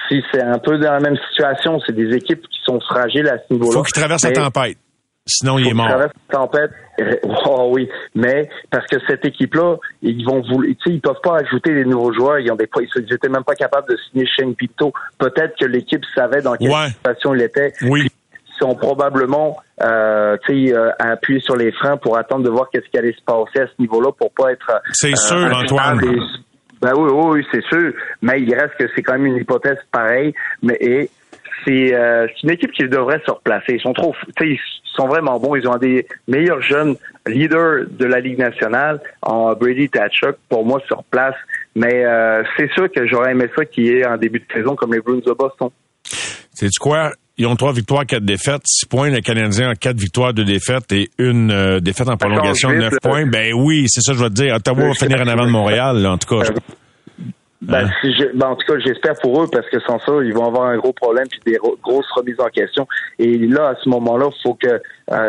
Si c'est un peu dans la même situation, c'est des équipes qui sont fragiles à ce niveau-là. Faut qu'il traverse la tempête. Sinon, il est mort. Traverse la tempête. Oh oui, mais parce que cette équipe-là, ils vont vouloir, tu sais, ils peuvent pas ajouter des nouveaux joueurs. Ils ont des, ils étaient même pas capables de signer Shane Pito. Peut-être que l'équipe savait dans quelle situation il était. Oui sont probablement euh, euh, appuyer sur les freins pour attendre de voir qu'est-ce qui allait se passer à ce niveau-là pour pas être. C'est euh, sûr, Antoine. Ben oui, oui, c'est sûr. Mais il reste que c'est quand même une hypothèse pareille. Mais et c'est euh, une équipe qui devrait se replacer. Ils sont trop, ils sont vraiment bons. Ils ont des meilleurs jeunes leaders de la Ligue nationale en Brady Tatchuk. Pour moi, sur place. Mais euh, c'est sûr que j'aurais aimé ça qui est en début de saison comme les Bruins de Boston. C'est quoi? Ils ont trois victoires, quatre défaites, six points. Le Canadien a quatre victoires, deux défaites et une euh, défaite en prolongation, neuf points. Ben oui, c'est ça que je veux te dire. Ottawa va finir en avant de Montréal, en tout cas. Ben, Hein? si ben, en tout cas, j'espère pour eux parce que sans ça, ils vont avoir un gros problème puis des ro- grosses remises en question. Et là, à ce moment-là, il faut que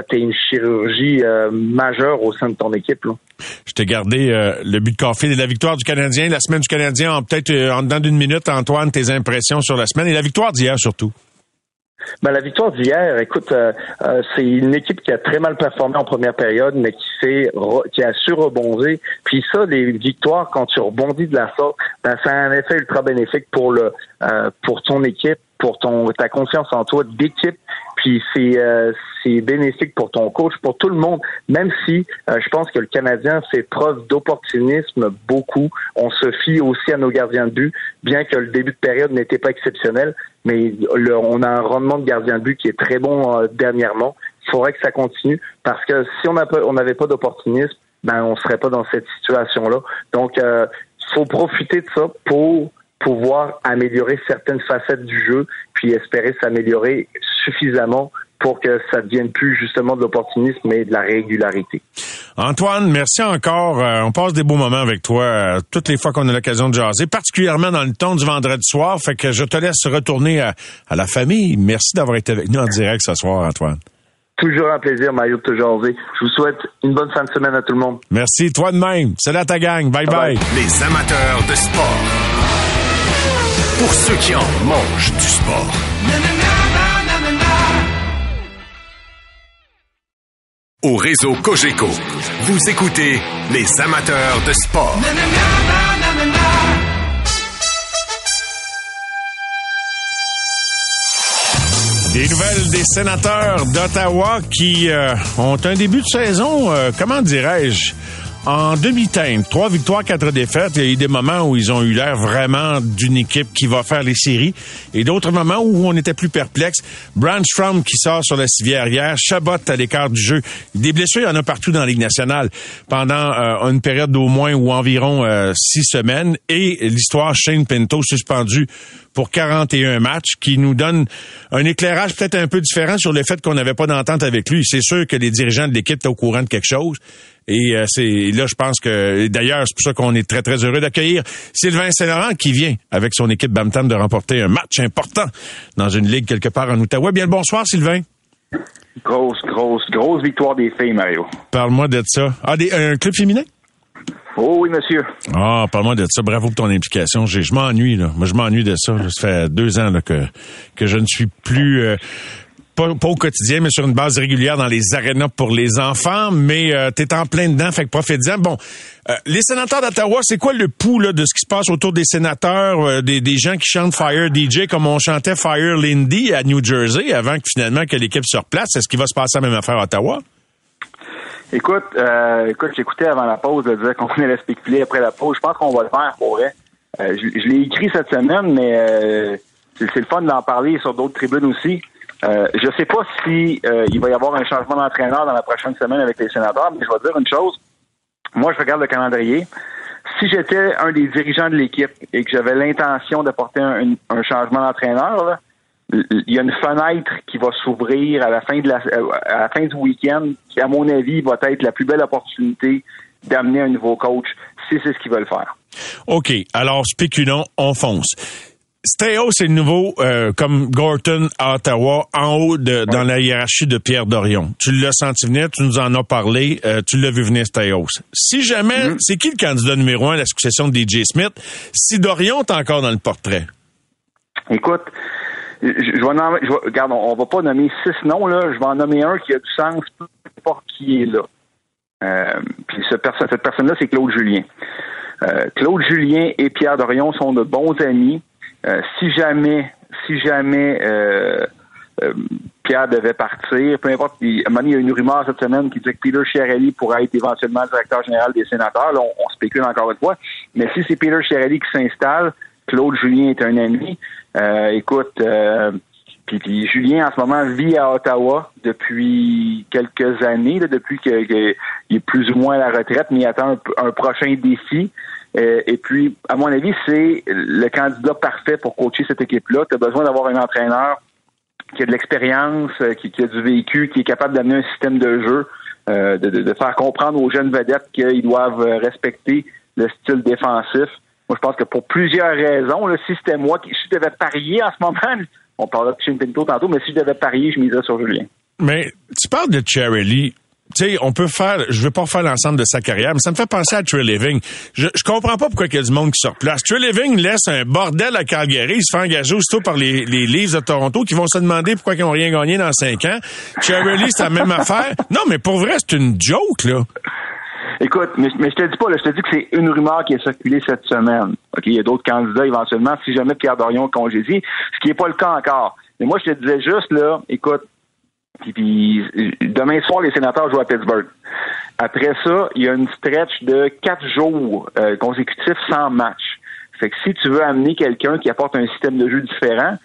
tu aies une chirurgie euh, majeure au sein de ton équipe. Là. Je t'ai gardé euh, le but de Caulfield et la victoire du Canadien, la semaine du Canadien, en peut-être euh, en dedans d'une minute, Antoine, tes impressions sur la semaine et la victoire d'hier surtout. Ben, la victoire d'hier, écoute, euh, euh, c'est une équipe qui a très mal performé en première période, mais qui s'est re- qui a su rebondir. Puis ça, les victoires, quand tu rebondis de la sorte, ben, ça a un effet ultra bénéfique pour le euh, pour ton équipe, pour ton ta confiance en toi d'équipe. Puis c'est euh, bénéfique pour ton coach, pour tout le monde. Même si euh, je pense que le Canadien fait preuve d'opportunisme beaucoup. On se fie aussi à nos gardiens de but, bien que le début de période n'était pas exceptionnel. Mais on a un rendement de gardien de but qui est très bon euh, dernièrement. Il faudrait que ça continue parce que si on n'avait pas d'opportunisme, ben on serait pas dans cette situation-là. Donc, il faut profiter de ça pour pouvoir améliorer certaines facettes du jeu, puis espérer s'améliorer suffisamment pour que ça devienne plus justement de l'opportunisme, mais de la régularité. Antoine, merci encore. Euh, on passe des beaux moments avec toi euh, toutes les fois qu'on a l'occasion de jaser, particulièrement dans le ton du vendredi soir. Fait que je te laisse retourner à, à la famille. Merci d'avoir été avec nous en direct ce soir, Antoine. Toujours un plaisir, Mario, de te jaser. Je vous souhaite une bonne fin de semaine à tout le monde. Merci, toi de même. Salut à ta gang. Bye bye. Les amateurs de sport. Pour ceux qui en mangent du sport. Au réseau Cogeco, vous écoutez les amateurs de sport. Des nouvelles des sénateurs d'Ottawa qui euh, ont un début de saison, euh, comment dirais-je, en demi-teinte. Trois victoires, quatre défaites. Il y a eu des moments où ils ont eu l'air vraiment d'une équipe qui va faire les séries et d'autres moments où on était plus perplexe. Brandstrom qui sort sur la civière hier, Chabot à l'écart du jeu. Des blessures, il y en a partout dans la Ligue nationale pendant euh, une période d'au moins ou environ euh, six semaines et l'histoire Shane Pinto suspendu pour 41 matchs qui nous donne un éclairage peut-être un peu différent sur le fait qu'on n'avait pas d'entente avec lui. C'est sûr que les dirigeants de l'équipe étaient au courant de quelque chose. Et euh, c'est là, je pense que d'ailleurs, c'est pour ça qu'on est très, très heureux d'accueillir Sylvain Saint-Laurent qui vient avec son équipe Bamtam de remporter un match important dans une ligue quelque part en Outaouais. Bien le bonsoir, Sylvain. Grosse, grosse, grosse victoire des filles, Mario. Parle-moi de ça. Ah, des, un club féminin? Oh oui, monsieur. Ah, parle-moi de ça. Bravo pour ton implication. Je m'ennuie, là. Moi, je m'ennuie de ça. Ça fait deux ans là, que, que je ne suis plus... euh, pas, au quotidien, mais sur une base régulière dans les arénas pour les enfants, mais euh, t'es en plein dedans, fait que profite-en. Bon, euh, les sénateurs d'Ottawa, c'est quoi le pouls de ce qui se passe autour des sénateurs, des, des gens qui chantent Fire DJ comme on chantait Fire Lindy à New Jersey avant que finalement que l'équipe se replace? Est-ce qu'il va se passer la même affaire à Ottawa? Écoute, euh, écoute, j'écoutais avant la pause de dire qu'on allait spéculer après la pause. Je pense qu'on va le faire pour vrai. Euh, je je l'ai écrit cette semaine, mais euh, c'est le fun d'en parler sur d'autres tribunes aussi. Euh, je sais pas si euh, il va y avoir un changement d'entraîneur dans la prochaine semaine avec les sénateurs, mais je vais dire une chose. Moi, je regarde le calendrier. Si j'étais un des dirigeants de l'équipe et que j'avais l'intention d'apporter un, un changement d'entraîneur, il y a une fenêtre qui va s'ouvrir à la fin de la, à la fin du week-end, qui, à mon avis, va être la plus belle opportunité d'amener un nouveau coach, si c'est ce qu'ils veulent faire. OK, alors spéculons, on fonce. Stéo, c'est le nouveau, euh, comme Gorton à Ottawa, en haut de, dans la hiérarchie de Pierre Dorion. Tu l'as senti venir, tu nous en as parlé, euh, tu l'as vu venir, Stéos. Si jamais, c'est qui le candidat numéro un à la succession de DJ Smith? Si Dorion est encore dans le portrait? Écoute, je, je vais nommer, je vais- regarde, on, on va pas nommer six noms, là. Je vais en nommer un qui a du sens, peu importe qui est là. Euh, puis cette personne-là, c'est Claude Julien. Euh, Claude Julien et Pierre Dorion sont de bons amis. Euh, si jamais, si jamais euh, euh, Pierre devait partir, peu importe, il, il y a une rumeur cette semaine qui dit que Peter Chiarelli pourrait être éventuellement directeur général des sénateurs. Là, on, on spécule encore une fois. Mais si c'est Peter Chiarelli qui s'installe, Claude Julien est un ami. Euh, écoute, euh, puis, Julien en ce moment vit à Ottawa depuis quelques années, là, depuis qu'il est plus ou moins à la retraite, mais il attend un, prochain défi. Euh, et puis, à mon avis, c'est le candidat parfait pour coacher cette équipe-là. Tu as besoin d'avoir un entraîneur qui a de l'expérience, euh, qui, qui a du vécu, qui est capable d'amener un système de jeu, euh, de, de- de faire comprendre aux jeunes vedettes qu'ils doivent respecter le style défensif. Moi, je pense que pour plusieurs raisons, là, si c'était moi qui si je devais parier en ce moment, on parlait de Shane Pinto tantôt, mais si je devais parier, je miserais sur Julien. Mais tu parles de Cherry Lee tu sais, on peut faire, je veux pas faire l'ensemble de sa carrière, mais ça me fait penser à Trey Living. Je, je comprends pas pourquoi il y a du monde qui se replace. Trey Living laisse un bordel à Calgary, il se fait engager aussitôt par les, les Leafs de Toronto qui vont se demander pourquoi ils n'ont rien gagné dans cinq ans. Cherry Lee, c'est la même affaire. Non, mais pour vrai, c'est une joke, là. Écoute, mais, mais je te dis pas, là, je te dis que c'est une rumeur qui est circulée cette semaine. OK, il y a d'autres candidats éventuellement, si jamais Pierre Dorion congédie, ce qui n'est pas le cas encore. Mais moi, je te disais juste, là, écoute, puis, demain soir, les sénateurs jouent à Pittsburgh. Après ça, il y a une stretch de quatre jours euh, consécutifs sans match. Fait que si tu veux amener quelqu'un qui apporte un système de jeu différent,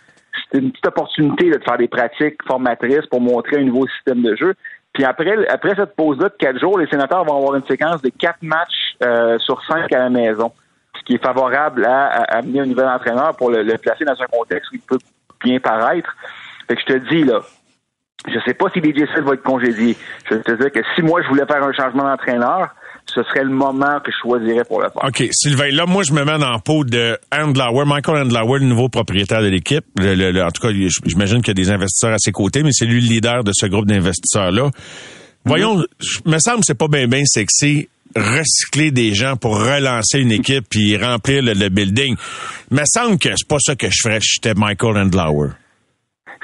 c'est une petite opportunité de faire des pratiques formatrices pour montrer un nouveau système de jeu. Puis après, après cette pause-là de quatre jours, les sénateurs vont avoir une séquence de quatre matchs euh, sur cinq à la maison, ce qui est favorable à, amener un nouvel entraîneur pour le, le, placer dans un contexte où il peut bien paraître. Fait que je te dis, là, je sais pas si DJ va être congédié. Je te dire que si moi je voulais faire un changement d'entraîneur, ce serait le moment que je choisirais pour le faire. OK. Sylvain, là, moi, je me mets dans le pot de Andlauer, Michael Andlauer, le nouveau propriétaire de l'équipe. en tout cas, j'imagine qu'il y a des investisseurs à ses côtés, mais c'est lui le leader de ce groupe d'investisseurs-là. Voyons, mm me semble que c'est pas bien bien sexy recycler des gens pour relancer une équipe puis remplir le, building. Me semble que c'est pas ça que je ferais si j'étais Michael Andlauer.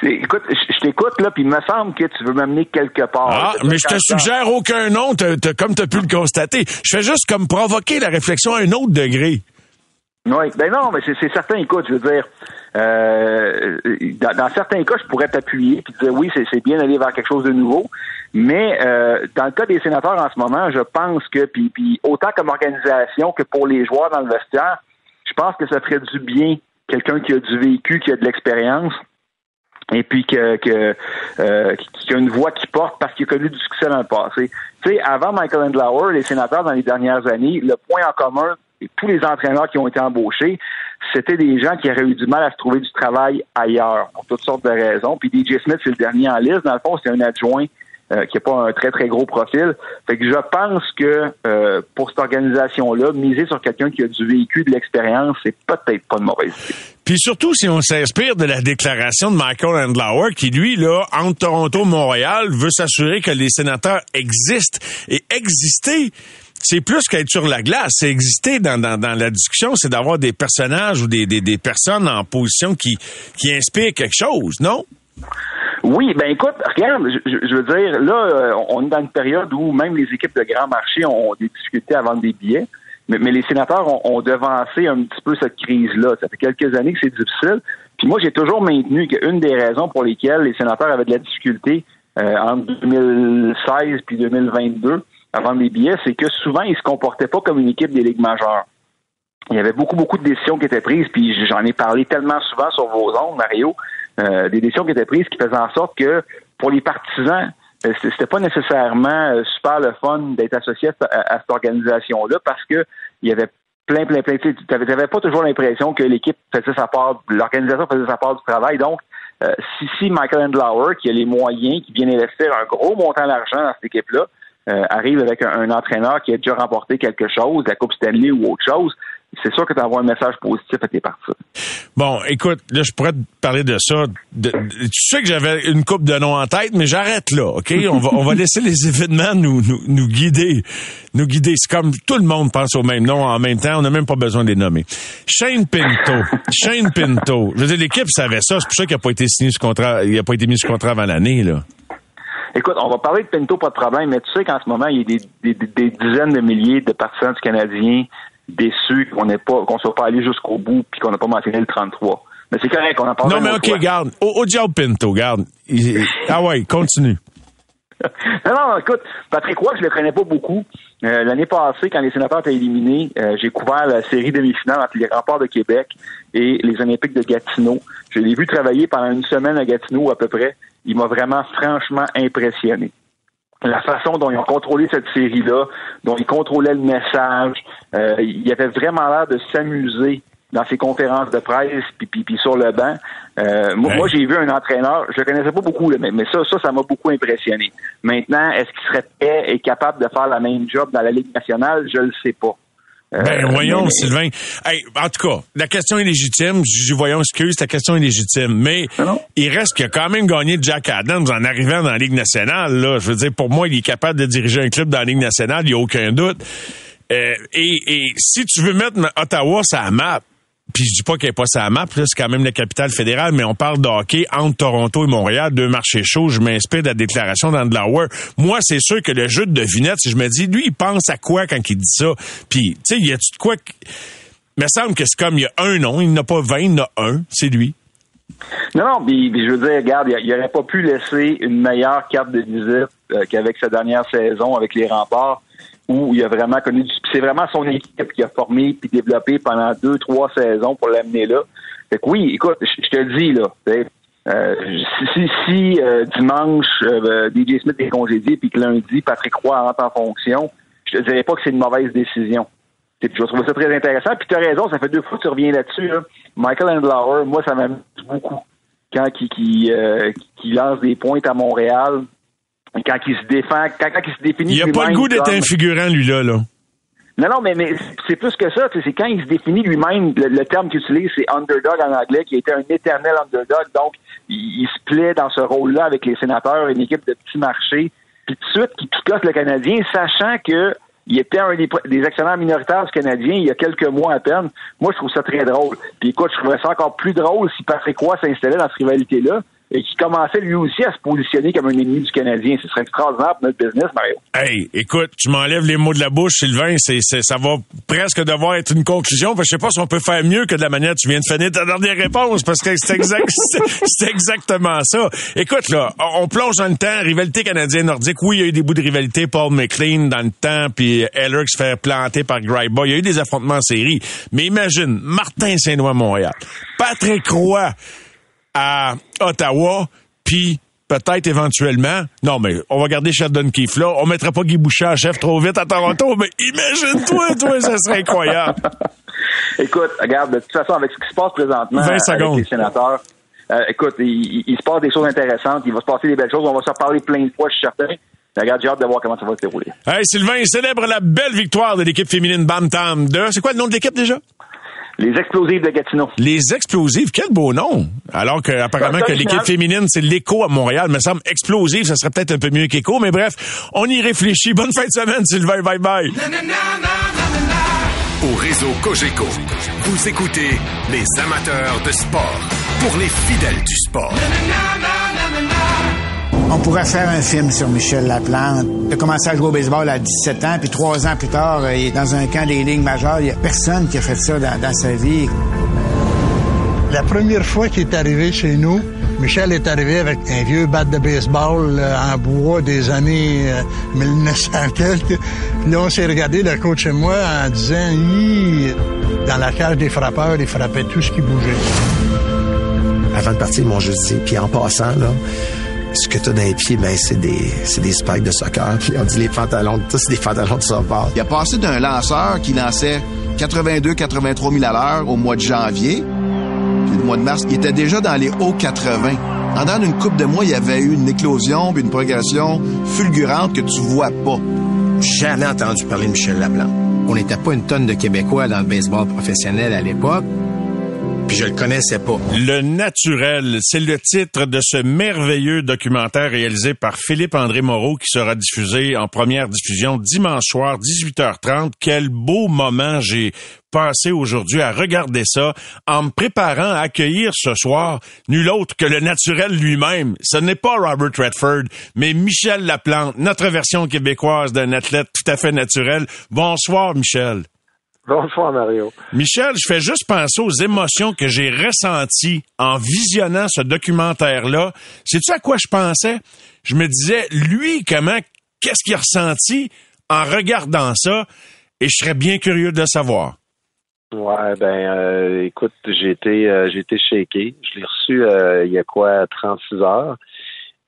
Écoute, je t'écoute, là, puis il me semble que tu veux m'amener quelque part. Ah, mais je te suggère aucun nom, comme tu as pu le constater. Je fais juste comme provoquer la réflexion à un autre degré. Oui, ben non, mais c'est certain, écoute, je veux dire, euh, dans, certains cas, je pourrais t'appuyer puis dire oui, c'est bien d'aller vers quelque chose de nouveau. Mais euh, dans le cas des sénateurs en ce moment, je pense que, puis, puis autant comme organisation que pour les joueurs dans le vestiaire, je pense que ça ferait du bien quelqu'un qui a du vécu, qui a de l'expérience, et puis que, que euh, qui a une voix qui porte parce qu'il a connu du succès dans le passé. Tu sais, avant Michael Andlauer, les sénateurs dans les dernières années, le point en commun, et tous les entraîneurs qui ont été embauchés, c'était des gens qui auraient eu du mal à se trouver du travail ailleurs, pour toutes sortes de raisons. Puis DJ Smith, c'est le dernier en liste. Dans le fond, c'est un adjoint euh, qui n'a pas un très, très gros profil. Fait que je pense que euh, pour cette organisation-là, miser sur quelqu'un qui a du véhicule, de l'expérience, c'est peut-être pas une mauvaise idée. Puis surtout, si on s'inspire de la déclaration de Michael Andlauer, qui, lui, là, entre Toronto et Montréal, veut s'assurer que les sénateurs existent. Et exister, c'est plus qu'être sur la glace. C'est exister dans, dans, dans la discussion, c'est d'avoir des personnages ou des, des, des personnes en position qui, qui inspirent quelque chose, non? Oui, ben écoute, regarde, je, veux dire, là, euh, on est dans une période où même les équipes de grand marché ont des difficultés à vendre des billets, mais, les sénateurs ont, devancé un petit peu cette crise-là. Ça fait quelques années que c'est difficile. Puis moi, j'ai toujours maintenu qu'une des raisons pour lesquelles les sénateurs avaient de la difficulté euh, entre 2016 puis 2022 à vendre des billets, c'est que souvent, ils se comportaient pas comme une équipe des ligues majeures. Il y avait beaucoup, beaucoup de décisions qui étaient prises, puis j'en ai parlé tellement souvent sur vos ondes, Mario, euh, des décisions qui étaient prises qui faisaient en sorte que pour les partisans, c'était pas nécessairement euh, super le fun d'être associé à, cette organisation-là parce que il y avait plein, plein, plein. Tu n'avais pas toujours l'impression que l'équipe faisait sa part, l'organisation faisait sa part du travail. Donc, si, si Michael Andlauer, qui a les moyens, qui vient investir un gros montant d'argent dans cette équipe-là, arrive avec un, entraîneur qui a déjà remporté quelque chose, la Coupe Stanley ou autre chose, c'est sûr que tu envoies un message positif à tes parties. Bon, écoute, là, je pourrais te parler de ça. tu sais que j'avais une coupe de noms en tête, mais j'arrête là, OK? On va, on va laisser les événements nous, nous, nous guider. Nous guider. C'est comme tout le monde pense au même nom en même temps. On n'a même pas besoin de les nommer. Shane Pinto. Shane Pinto. Je veux dire, l'équipe savait ça. C'est pour ça qu'il n'a pas été signé ce contrat. Il n'a pas été mis ce contrat avant l'année, là. Écoute, on va parler de Pinto, pas de problème, mais tu sais qu'en ce moment, il y a des, des, des dizaines de milliers de partisans du Canadien déçu qu'on n'ait pas, qu'on soit pas allé jusqu'au bout puis qu'on n'a pas mentionné le 33. Mais c'est correct, on en parle. Non, mais OK, garde. Au, au diable Pinto, garde. ah ouais, continue. non, non, écoute, Patrick Roy, je le connais pas beaucoup. Euh, l'année passée, quand les sénateurs étaient éliminés, euh, j'ai couvert la série demi-finale entre les remparts de Québec et les Olympiques de Gatineau. Je l'ai vu travailler pendant une semaine à Gatineau à peu près. Il m'a vraiment franchement impressionné la façon dont ils ont contrôlé cette série-là, dont ils contrôlaient le message. Euh, il avait vraiment l'air de s'amuser dans ses conférences de presse, puis, puis, sur le banc. Euh, moi, j'ai vu un entraîneur, je le connaissais pas beaucoup, mais, mais ça, ça, ça m'a beaucoup impressionné. Maintenant, est-ce qu'il serait prêt et capable de faire la même job dans la Ligue nationale? Je le sais pas. Ben, voyons, Sylvain. en tout cas, la question est légitime. Je voyons, excuse, ta question est légitime. Mais il reste qu'il a quand même gagné Jack Adams en arrivant dans la Ligue nationale. Là. Je veux dire, pour moi, il est capable de diriger un club dans la Ligue nationale, il n'y a aucun doute. et, et si tu veux mettre Ottawa sur la map, puis je dis pas n'y a pas sa map, c'est quand même la capitale fédérale, mais on parle de hockey entre Toronto et Montréal, deux marchés chauds. Je m'inspire de la déclaration d'Andlauer. Moi, c'est sûr que le jeu de devinette, si je me dis, lui, il pense à quoi quand il dit ça? Puis, tu sais, il y a-tu de quoi... Il me semble que c'est comme, il y a un nom, il n'a pas 20, il en a un, c'est lui. Non, non, puis, je veux dire, regarde, il n'aurait pas pu laisser une meilleure carte de visite euh, qu'avec sa dernière saison avec les remparts où il a vraiment connu du... C'est vraiment son équipe qui a formé puis développé pendant deux, trois saisons pour l'amener là. Fait que oui, écoute, je te le dis, là, euh, si, si euh, dimanche, euh, DJ Smith est congédié puis que lundi, Patrick Roy rentre en fonction, je te dirais pas que c'est une mauvaise décision. je trouve ça très intéressant. Puis tu as raison, ça fait deux fois que tu reviens là-dessus. Michael Andlauer, moi, ça m'amuse beaucoup quand qui, qui, qui lance des pointes à Montréal quand il se défend, quand, il se définit. Il a pas le goût d'être un figurant, lui, là, là. Non, non, mais, mais c'est plus que ça. C'est quand il se définit lui-même, le, terme qu'il utilise, c'est underdog en anglais, qui était un éternel underdog. Donc, il, se plaît dans ce rôle-là avec les sénateurs, une équipe de petits marchés. Puis tout de suite, qui picote le Canadien, sachant que il était un des, des, actionnaires minoritaires du Canadien il y a quelques mois à peine. Moi, je trouve ça très drôle. Puis écoute, je trouverais ça encore plus drôle si Patrick Roy s'installait dans cette rivalité-là et qui commençait lui aussi à se positionner comme un ennemi du Canadien. Ce serait extraordinaire pour notre business, Mario. Hey, écoute, tu m'enlèves les mots de la bouche, Sylvain. Ça va presque devoir être une conclusion. Parce que je sais pas si on peut faire mieux que de la manière tu viens de finir ta dernière réponse, parce que c'est exact, c'est exactement ça. Écoute, là, on plonge dans le temps, rivalité canadienne-nordique. Oui, il y a eu des bouts de rivalité, Paul McLean dans le temps, puis Eller qui se fait planter par Gryba. Il y a eu des affrontements en série. Mais imagine, Martin Saint-Noix-Montréal, Patrick Roy, à Ottawa, puis peut-être éventuellement. Non, mais on va garder Sheldon Keefe là. On mettra pas Guy Boucher chef trop vite à Toronto, mais imagine-toi, toi, ça serait incroyable. écoute, regarde, de toute façon, avec ce qui se passe présentement avec les sénateurs, euh, écoute, il, se passe des choses intéressantes, il va se passer des belles choses, on va se reparler plein de fois, je suis certain. Regarde, j'ai hâte de voir comment ça va se dérouler. Hey, Sylvain, célèbre la belle victoire de l'équipe féminine Bam Tam de... C'est quoi le nom de l'équipe déjà? Les explosives de Gatineau. Les explosives, quel beau nom. Alors que apparemment que l'équipe féminine, c'est l'écho à Montréal. Me semble explosive, ça serait peut-être un peu mieux qu'écho, mais bref, on y réfléchit. Bonne fin de semaine, Sylvain. Bye bye. Au réseau Cogeco, vous écoutez les amateurs de sport pour les fidèles du sport. On pourrait faire un film sur Michel Laplante. Il a commencé à jouer au baseball à 17 ans, puis trois ans plus tard, il est dans un camp des lignes majeures. Il n'y a personne qui a fait ça dans, sa vie. La première fois qu'il est arrivé chez nous, Michel est arrivé avec un vieux bat de baseball euh, en bois des années 1900 euh, quelques. Là, on s'est regardé, le coach et moi, en disant, dans la cage des frappeurs, il frappait tout ce qui bougeait. Avant de partir, ils m'ont juste dit, puis en passant, là, ce que tu as dans les pieds, ben, c'est des, c'est des spikes de soccer. Puis on dit les pantalons, tous c'est des pantalons de soccer. Il a passé d'un lanceur qui lançait 82-83 000 à l'heure au mois de janvier, puis le mois de mars, il était déjà dans les hauts 80. En dans une coupe de mois, il y avait eu une éclosion, puis une progression fulgurante que tu vois pas. Jamais entendu parler de Michel Laplante. On n'était pas une tonne de Québécois dans le baseball professionnel à l'époque puis je le connaissais pas. Le naturel, c'est le titre de ce merveilleux documentaire réalisé par Philippe-André Moreau qui sera diffusé en première diffusion dimanche soir, 18h30. Quel beau moment j'ai passé aujourd'hui à regarder ça en me préparant à accueillir ce soir nul autre que le naturel lui-même. Ce n'est pas Robert Redford, mais Michel Laplante, notre version québécoise d'un athlète tout à fait naturel. Bonsoir, Michel. Bonsoir, Mario. Michel, je fais juste penser aux émotions que j'ai ressenties en visionnant ce documentaire-là. Sais-tu à quoi je pensais? Je me disais, lui, comment, qu'est-ce qu'il a ressenti en regardant ça? Et je serais bien curieux de savoir. Ouais, ben, euh, écoute, j'ai été, euh, j'ai été shaké. Je l'ai reçu euh, il y a quoi, 36 heures.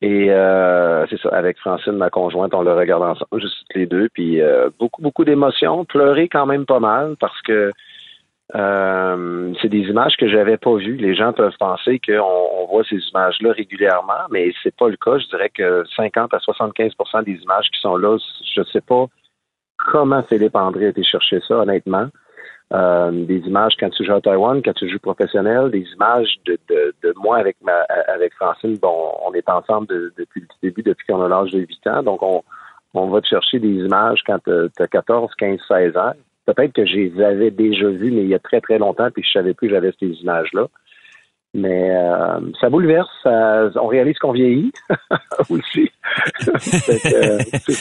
Et euh, c'est ça, avec Francine, ma conjointe, on le regarde ensemble, juste les deux, puis euh, beaucoup, beaucoup d'émotions, pleurer quand même pas mal parce que euh, c'est des images que j'avais pas vues. Les gens peuvent penser qu'on on voit ces images-là régulièrement, mais c'est pas le cas. Je dirais que 50 à 75% des images qui sont là, je sais pas comment Philippe André a été chercher ça, honnêtement. Euh, des images quand tu joues à Taïwan, quand tu joues professionnel, des images de, de, de moi avec ma avec Francine. Bon, on est ensemble depuis le début, depuis qu'on a l'âge de 8 ans. Donc, on, on va te chercher des images quand tu as 14, 15, 16 ans. Peut-être que je les avais déjà vues, mais il y a très, très longtemps, puis je savais plus que j'avais ces images-là. Mais euh, ça bouleverse. on réalise qu'on vieillit aussi.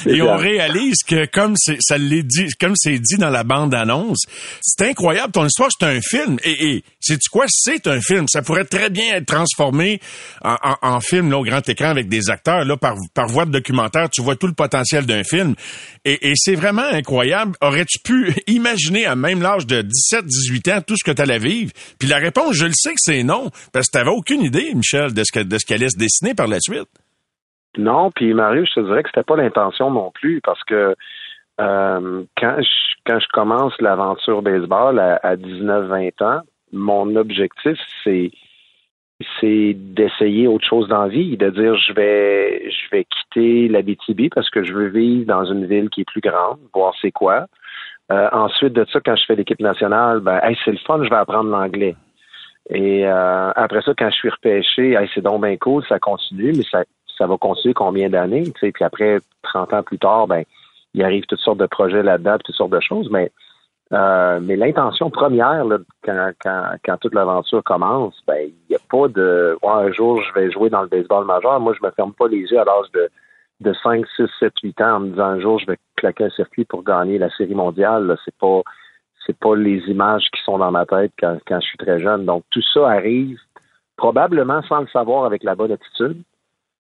Et on réalise que comme c'est ça l'est dit, comme c'est dit dans la bande annonce, c'est incroyable. Ton histoire, c'est un film. Et, et c'est tu quoi? C'est un film. Ça pourrait très bien être transformé en, en, film là, au grand écran avec des acteurs là par par voie de documentaire. Tu vois tout le potentiel d'un film. Et, et c'est vraiment incroyable. Aurais-tu pu imaginer à même l'âge de 17-18 ans tout ce que tu allais vivre? Puis la réponse, je le sais que c'est non. Parce que tu n'avais aucune idée, Michel, de ce qu'elle allait se dessiner par la suite. Non, puis Mario, je te dirais que c'était pas l'intention non plus, parce que euh, quand je quand je commence l'aventure baseball à, à 19-20 ans, mon objectif c'est c'est d'essayer autre chose dans la vie, de dire je vais je vais quitter la BTB parce que je veux vivre dans une ville qui est plus grande, voir c'est quoi. Euh, ensuite de ça, quand je fais l'équipe nationale, ben hey, c'est le fun, je vais apprendre l'anglais. Et euh, après ça, quand je suis repêché, c'est donc bien cool, ça continue, mais ça, ça va continuer combien d'années? Puis après, 30 ans plus tard, ben, il arrive toutes sortes de projets là-dedans, toutes sortes de choses, mais euh, mais l'intention première, là, quand, quand, quand toute l'aventure commence, ben, il n'y a pas de ouais, un jour je vais jouer dans le baseball majeur. Moi, je me ferme pas les yeux à l'âge de, de 5, 6, 7, 8 ans en me disant un jour je vais claquer un circuit pour gagner la série mondiale. C'est pas c'est pas les images qui sont dans ma tête quand, quand je suis très jeune. Donc tout ça arrive probablement sans le savoir avec la bonne attitude,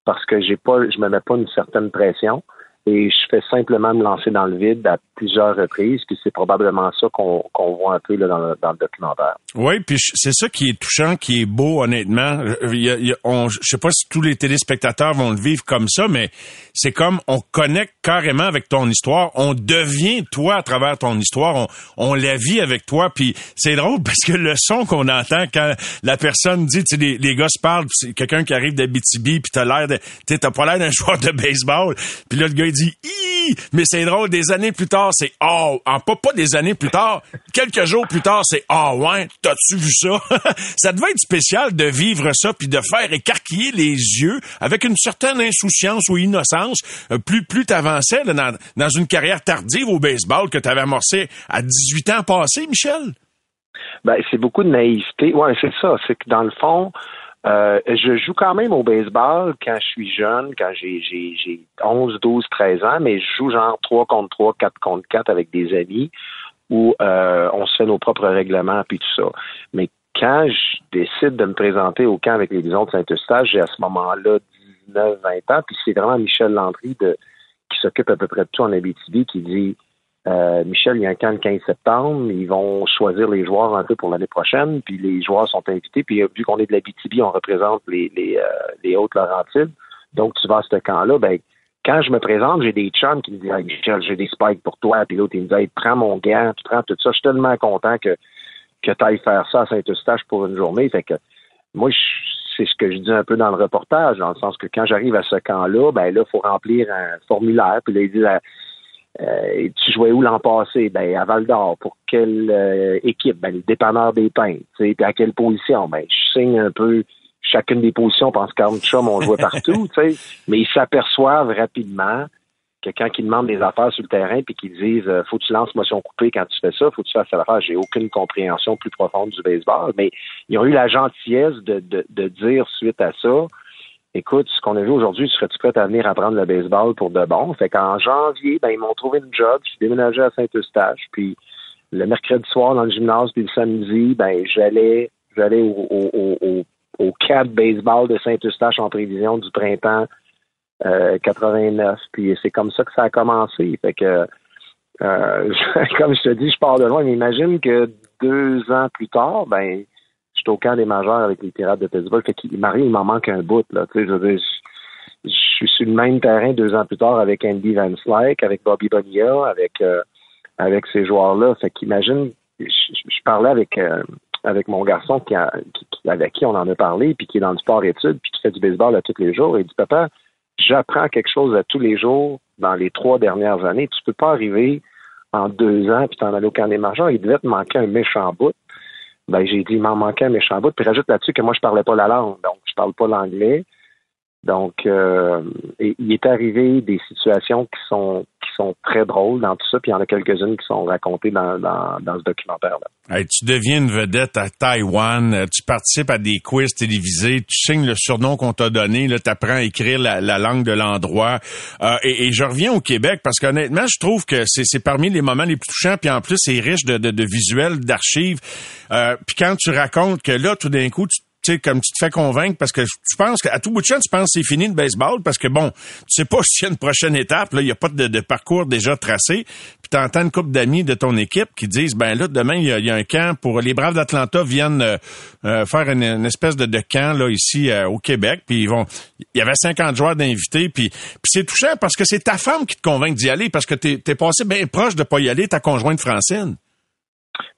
parce que j'ai pas, je me mets pas une certaine pression et je fais simplement me lancer dans le vide à plusieurs reprises, puis c'est probablement ça qu'on voit un peu là, dans, le, dans le documentaire. Oui, puis c'est ça qui est touchant, qui est beau, honnêtement. Il y je sais pas si tous les téléspectateurs vont le vivre comme ça, mais c'est comme on connecte carrément avec ton histoire, on devient toi à travers ton histoire, on, on la vit avec toi, puis c'est drôle parce que le son qu'on entend quand la personne dit, tu sais, les, les gars se parlent, c'est quelqu'un qui arrive d'Abitibi, puis t'as l'air de, t'as pas l'air d'un joueur de baseball, puis là le gars il dit, mais c'est drôle, des années plus tard, c'est oh, en pas, pas des années plus tard, quelques jours plus tard, c'est oh ouais, t'as-tu vu ça? ça devait être spécial de vivre ça puis de faire écarquiller les yeux avec une certaine insouciance ou innocence euh, plus plus t'avançais dans, dans une carrière tardive au baseball que t'avais amorcé à 18 ans passés, Michel? Ben, c'est beaucoup de naïveté. Ouais, c'est ça. C'est que dans le fond, euh, je joue quand même au baseball quand je suis jeune, quand j'ai, j'ai, j'ai 11, 12, 13 ans, mais je joue genre 3 contre 3, 4 contre 4 avec des amis où euh, on se fait nos propres règlements puis tout ça. Mais quand je décide de me présenter au camp avec les Bisons de Saint-Eustache, j'ai à ce moment-là 19, 20 ans, puis c'est vraiment Michel Landry de, qui s'occupe à peu près de tout en Abitibi qui dit euh, Michel, il y a un camp le 15 septembre. Ils vont choisir les joueurs un peu pour l'année prochaine. Puis les joueurs sont invités. Puis euh, vu qu'on est de la BTB, on représente les, les, euh, les Hautes-Laurentides. Donc, tu vas à ce camp-là. Ben, quand je me présente, j'ai des chums qui me disent Michel, j'ai des spikes pour toi. Puis l'autre, il me dit hey, prends mon gant, tu prends tout ça. Je suis tellement content que, que tu ailles faire ça à Saint-Eustache pour une journée. Fait que moi, c'est ce que je dis un peu dans le reportage, dans le sens que quand j'arrive à ce camp-là, ben là, il faut remplir un formulaire. Puis là, il dit euh, tu jouais où l'an passé? Ben, à Val d'Or. Pour quelle euh, équipe? Ben, le dépanneur des pains. Puis à quelle position? Ben, je signe un peu chacune des positions. parce pense chum on jouait partout, sais. Mais ils s'aperçoivent rapidement que quand ils demandent des affaires sur le terrain puis qu'ils disent euh, faut que tu lances motion coupée quand tu fais ça, faut que tu fasses ça affaire, j'ai aucune compréhension plus profonde du baseball. Mais ils ont eu la gentillesse de, de, de dire suite à ça écoute, ce qu'on a vu aujourd'hui, serais-tu prêt à venir apprendre le baseball pour de bon? Fait qu'en janvier, ben, ils m'ont trouvé une job, je suis déménagé à Saint-Eustache, puis le mercredi soir dans le gymnase, puis le samedi, ben, j'allais, j'allais au, au, au, au cadre baseball de Saint-Eustache en prévision du printemps euh, 89. Puis c'est comme ça que ça a commencé. Fait que, euh, comme je te dis, je pars de loin, mais imagine que deux ans plus tard, ben, au camp des majeurs avec les Pirates de Pittsburgh. Fait Marie, il m'en manque un bout, là. Tu sais, je, suis sur le même terrain deux ans plus tard avec Andy Van Slyke, avec Bobby Bonilla, avec euh, avec ces joueurs-là. Fait qu'imagine, je, parlais avec euh, avec mon garçon qui, avec qui on en a parlé, puis qui est dans le sport études, puis qui fait du baseball à tous les jours. Il dit Papa, j'apprends quelque chose à tous les jours dans les trois dernières années. Tu peux pas arriver en deux ans, puis t'en allais au camp des majors, il devait te manquer un méchant bout. Ben, j'ai dit, il m'en manquait un méchant bout. Puis rajoute là-dessus que moi, je parlais pas la langue, donc je parle pas l'anglais. Donc, euh, il est arrivé des situations qui sont qui sont très drôles dans tout ça, puis il y en a quelques-unes qui sont racontées dans, dans, dans ce documentaire-là. Hey, tu deviens une vedette à Taïwan, euh, tu participes à des quiz télévisés, tu signes le surnom qu'on t'a donné, tu apprends à écrire la, langue de l'endroit. Euh, et, je reviens au Québec parce qu'honnêtement, je trouve que c'est parmi les moments les plus touchants, puis en plus, c'est riche de, de, de visuels, d'archives. Euh, puis quand tu racontes que là, tout d'un coup, tu sais, comme tu te fais convaincre parce que tu penses qu'à tout bout de champ, tu penses que c'est fini le baseball parce que bon, tu sais pas s'il y a une prochaine étape, là, il n'y a pas de, parcours déjà tracé. Puis tu entends une couple d'amis de ton équipe qui disent ben là, demain, il y a, un camp pour les Braves d'Atlanta viennent euh, euh, faire une, espèce de, camp là ici euh, au Québec. Puis ils vont. Il y avait 50 joueurs d'invités. Puis, c'est touchant parce que c'est ta femme qui te convainc d'y aller parce que tu es, passé bien proche de pas y aller, ta conjointe Francine.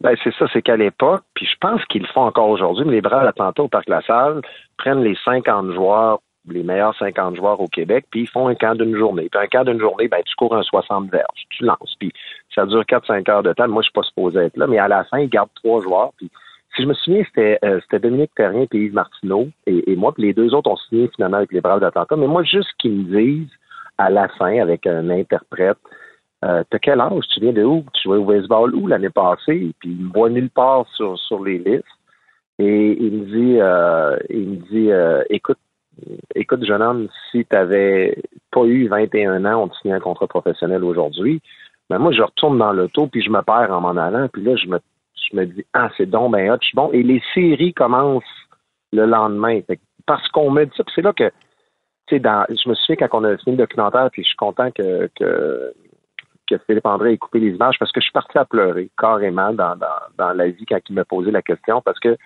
Ben, c'est ça, c'est qu'à l'époque, puis je pense qu'ils le font encore aujourd'hui, mais les Braves d'Atlanta au Parc La Salle prennent les 50 joueurs, les meilleurs 50 joueurs au Québec, puis ils font un camp d'une journée. Puis un camp d'une journée, ben, tu cours un 60 verges, tu lances, puis ça dure 4-5 heures de temps. Moi, je suis pas supposé être là, mais à la fin, ils gardent trois joueurs, puis si je me souviens, c'était euh, Dominique Terrien et Yves Martineau et, moi, puis les deux autres ont signé finalement avec les Braves d'Atlanta. Mais moi, juste qu'ils me disent à la fin, avec un interprète, euh, T'as quel âge? Tu viens de où? Tu jouais au baseball où l'année passée? Puis il me voit nulle part sur, sur les listes. Et il me dit, euh, il me dit, euh, écoute, écoute, jeune homme, si tu n'avais pas eu 21 ans, on te signait un contrat professionnel aujourd'hui. Mais ben, moi, je retourne dans l'auto, puis je me perds en m'en allant. Puis là, je me, je me dis, ah, c'est donc ben hot, je suis bon. Et les séries commencent le lendemain. parce qu'on me dit ça, c'est là que, tu sais, je me souviens quand on a fini le documentaire, puis je suis content que, que que Philippe André ait coupé les images parce que je suis parti à pleurer carrément dans, dans, la vie quand il me posait la question parce que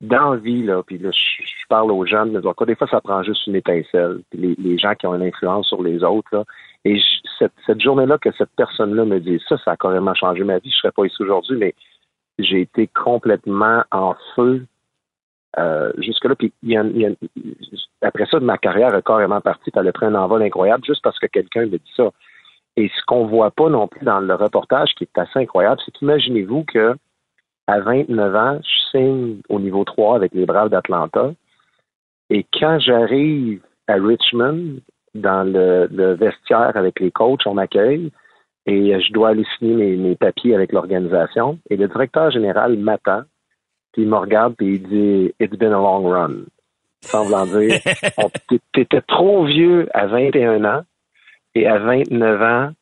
dans la vie, là, puis là, je, parle aux jeunes, mais quoi, des fois, ça prend juste une étincelle. Puis les, gens qui ont une influence sur les autres, là, et cette, cette journée-là que cette personne-là me dit ça, ça a carrément changé ma vie. Je serais pas ici aujourd'hui, mais j'ai été complètement en feu euh, jusque-là. Puis a, après ça, ma carrière est carrément partie. Elle a pris un envol incroyable juste parce que quelqu'un me dit ça. Et ce qu'on voit pas non plus dans le reportage, qui est assez incroyable, c'est qu'imaginez-vous que à 29 ans, je signe au niveau 3 avec les Braves d'Atlanta. Et quand j'arrive à Richmond, dans le, vestiaire avec les coachs, on m'accueille et je dois aller signer mes, papiers avec l'organisation. Et le directeur général m'attend, puis il me regarde et il dit It's been a long run. Semblant dire T'étais trop vieux à 21 ans et à 29 ans,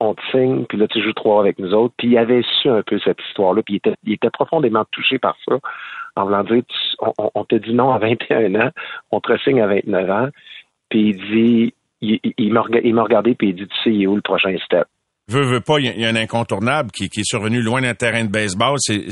on te signe, puis là, tu joues trois avec nous autres. Puis il avait su un peu cette histoire-là, puis il était, profondément touché par ça, en voulant dire, on, te dit non à 21 ans, on te signe à 29 ans, puis il dit, il, il m'a regardé, puis il dit, tu sais, il est où le prochain step? Veux, veux pas, il y, a un incontournable qui, qui est survenu loin d'un terrain de baseball. C'est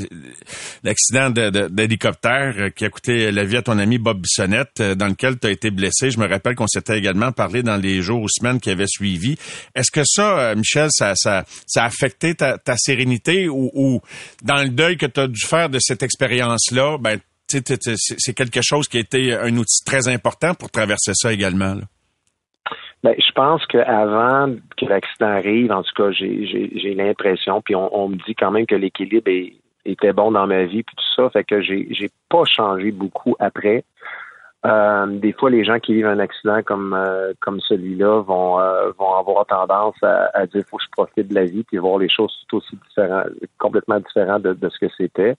l'accident d'hélicoptère qui a coûté la vie à ton ami Bob Bissonnette, euh, dans lequel tu as été blessé. Je me rappelle qu'on s'était également parlé dans les jours ou semaines qui avaient suivi. Est-ce que ça, euh, Michel, ça, ça, ça a affecté ta, ta sérénité ou, ou, dans le deuil que tu as dû faire de cette expérience-là, ben, c'est quelque chose qui a été un outil très important pour traverser ça également? Là? Ben, je pense qu'avant que l'accident arrive, en tout cas, j'ai l'impression, puis on, me dit quand même que l'équilibre était bon dans ma vie, puis tout ça, fait que j'ai j'ai pas changé beaucoup après. Euh, des fois, les gens qui vivent un accident comme euh, comme celui-là vont euh, vont avoir tendance à, à dire faut que je profite de la vie puis voir les choses tout aussi différentes, complètement différentes de, de ce que c'était.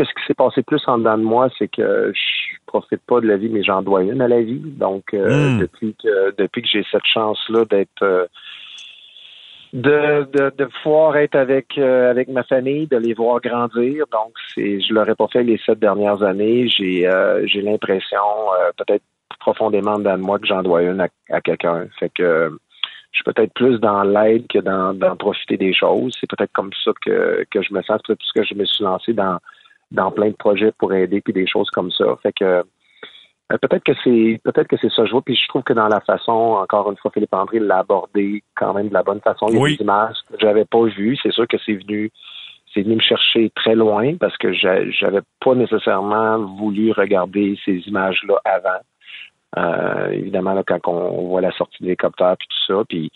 Qu'est-ce qui s'est passé plus en dedans de moi, c'est que je profite pas de la vie, mais j'en dois une à la vie. Donc, euh, hmm. depuis que depuis que j'ai cette chance-là d'être euh, de, de, de, pouvoir être avec euh, avec ma famille, de les voir grandir. Donc, c'est je l'aurais pas fait les sept dernières années. J'ai j'ai l'impression, peut-être profondément dedans de moi, que j'en dois une à, quelqu'un. Fait que je suis peut-être plus dans l'aide que dans, dans profiter des choses. C'est peut-être comme ça que, que je me sens, peut-être parce que je me suis lancé dans dans plein de projets pour aider puis des choses comme ça. Fait que euh, peut-être que c'est peut-être que c'est ça je vois puis je trouve que dans la façon encore une fois Philippe André l'a abordé quand même de la bonne façon. Il y a des images que j'avais pas vues. C'est sûr que c'est venu c'est venu me chercher très loin parce que j'avais pas nécessairement voulu regarder ces images là avant. Euh, évidemment là, quand on voit la sortie des l'hélicoptère puis tout ça puis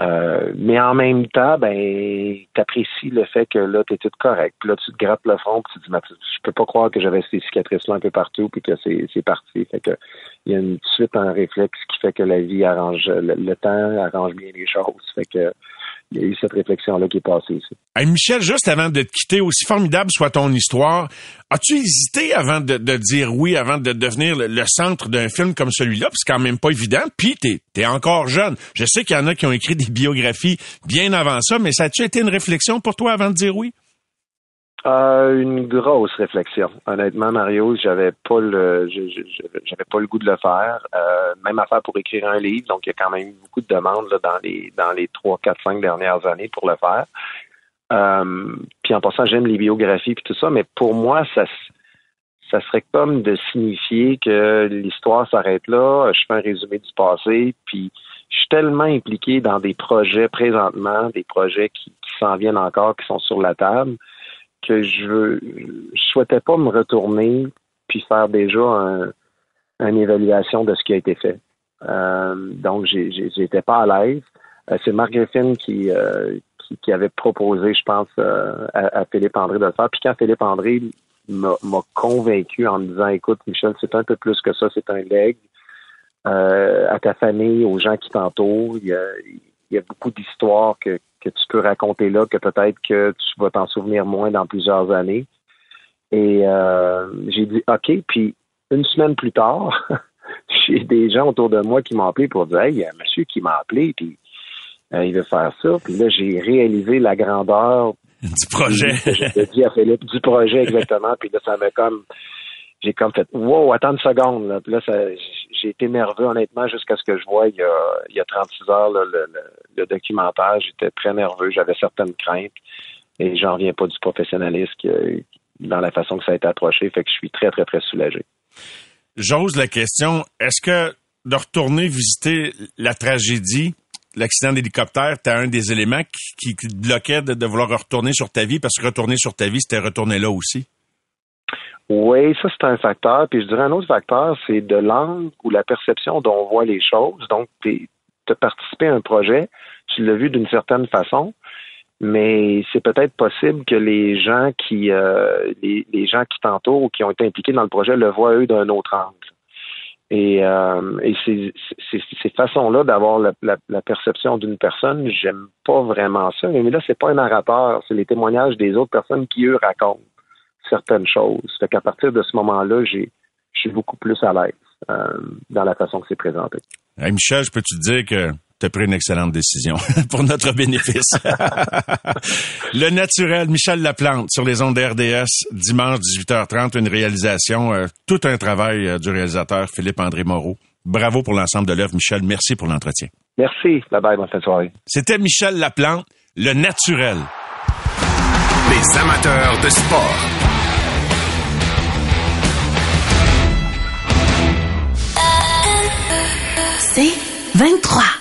Euh, mais en même temps, ben, t'apprécies le fait que là, t'es tout correct. Puis là, tu te grattes le front, puis tu te dis, je peux pas croire que j'avais ces cicatrices-là un peu partout, puis que c'est parti. Fait que il y a une suite un réflexe qui fait que la vie arrange, le, temps arrange bien les choses. Fait que il y a eu cette réflexion-là qui est passée ici. Michel, juste avant de te quitter, aussi formidable soit ton histoire, as-tu hésité avant de, dire oui, avant de devenir le, centre d'un film comme celui-là? C'est quand même pas évident. Puis, t'es es encore jeune. Je sais qu'il y en a qui ont écrit des biographies bien avant ça, mais ça a-tu été une réflexion pour toi avant de dire oui? Euh, une grosse réflexion. Honnêtement, Mario, j'avais pas le, j'avais pas le goût de le faire. Euh, même affaire pour écrire un livre, donc il y a quand même beaucoup de demandes là, dans les dans les trois, quatre, cinq dernières années pour le faire. Euh, puis en passant, j'aime les biographies et tout ça, mais pour moi, ça ça serait comme de signifier que l'histoire s'arrête là. Je fais un résumé du passé, puis je suis tellement impliqué dans des projets présentement, des projets qui s'en viennent encore, qui sont sur la table que je je souhaitais pas me retourner puis faire déjà un, une évaluation de ce qui a été fait. Euh, donc, j'étais pas à l'aise. Euh, c'est Marc Griffin qui, euh, qui, qui, avait proposé, je pense, euh, à, Philippe André de le faire. Puis quand Philippe André m'a convaincu en me disant, écoute, Michel, c'est un peu plus que ça, c'est un leg. à ta famille, aux gens qui t'entourent, il il y a beaucoup d'histoires que, que tu peux raconter là, que peut-être que tu vas t'en souvenir moins dans plusieurs années. Et euh, j'ai dit OK, puis une semaine plus tard, j'ai des gens autour de moi qui m'ont appelé pour dire Hey, il y a un monsieur qui m'a appelé, puis euh, il veut faire ça. Puis là, j'ai réalisé la grandeur du projet. J'ai dit à Philippe, du projet exactement. puis là, ça m'a comme j'ai comme fait Wow, attends une seconde. Là. J'ai été nerveux, honnêtement, jusqu'à ce que je vois il y a, il y a 36 heures le, documentaire. J'étais très nerveux, j'avais certaines craintes. Et j'en reviens pas du professionnalisme dans la façon que ça a été approché. Fait que je suis très, très, très soulagé. J'ose la question, est-ce que de retourner visiter la tragédie, l'accident d'hélicoptère, tu un des éléments qui, qui bloquait de, de, vouloir retourner sur ta vie? Parce que retourner sur ta vie, c'était retourner là aussi? Oui, ça c'est un facteur. Puis je dirais un autre facteur, c'est de l'angle ou la perception dont on voit les choses. Donc, tu as participé à un projet, tu l'as vu d'une certaine façon, mais c'est peut-être possible que les gens qui euh, les, gens qui t'entourent ou qui ont été impliqués dans le projet le voient eux d'un autre angle. Et, euh, et ces, ces, façons-là d'avoir la, la, perception d'une personne, j'aime pas vraiment ça. Mais là, c'est pas un narrateur, c'est les témoignages des autres personnes qui eux racontent certaines choses. Fait qu'à partir de ce moment-là, j'ai, je suis beaucoup plus à l'aise euh, dans la façon que c'est présenté. Michel, je peux te dire que tu as pris une excellente décision pour notre bénéfice? le naturel, Michel Laplante sur les ondes RDS, dimanche 18h30, une réalisation, euh, tout un travail euh, du réalisateur Philippe-André Moreau. Bravo pour l'ensemble de l'œuvre, Michel. Merci pour l'entretien. Merci. Bye bye, bonne fin de soirée. C'était Michel Laplante, le naturel. Les amateurs de sport. C'est 23.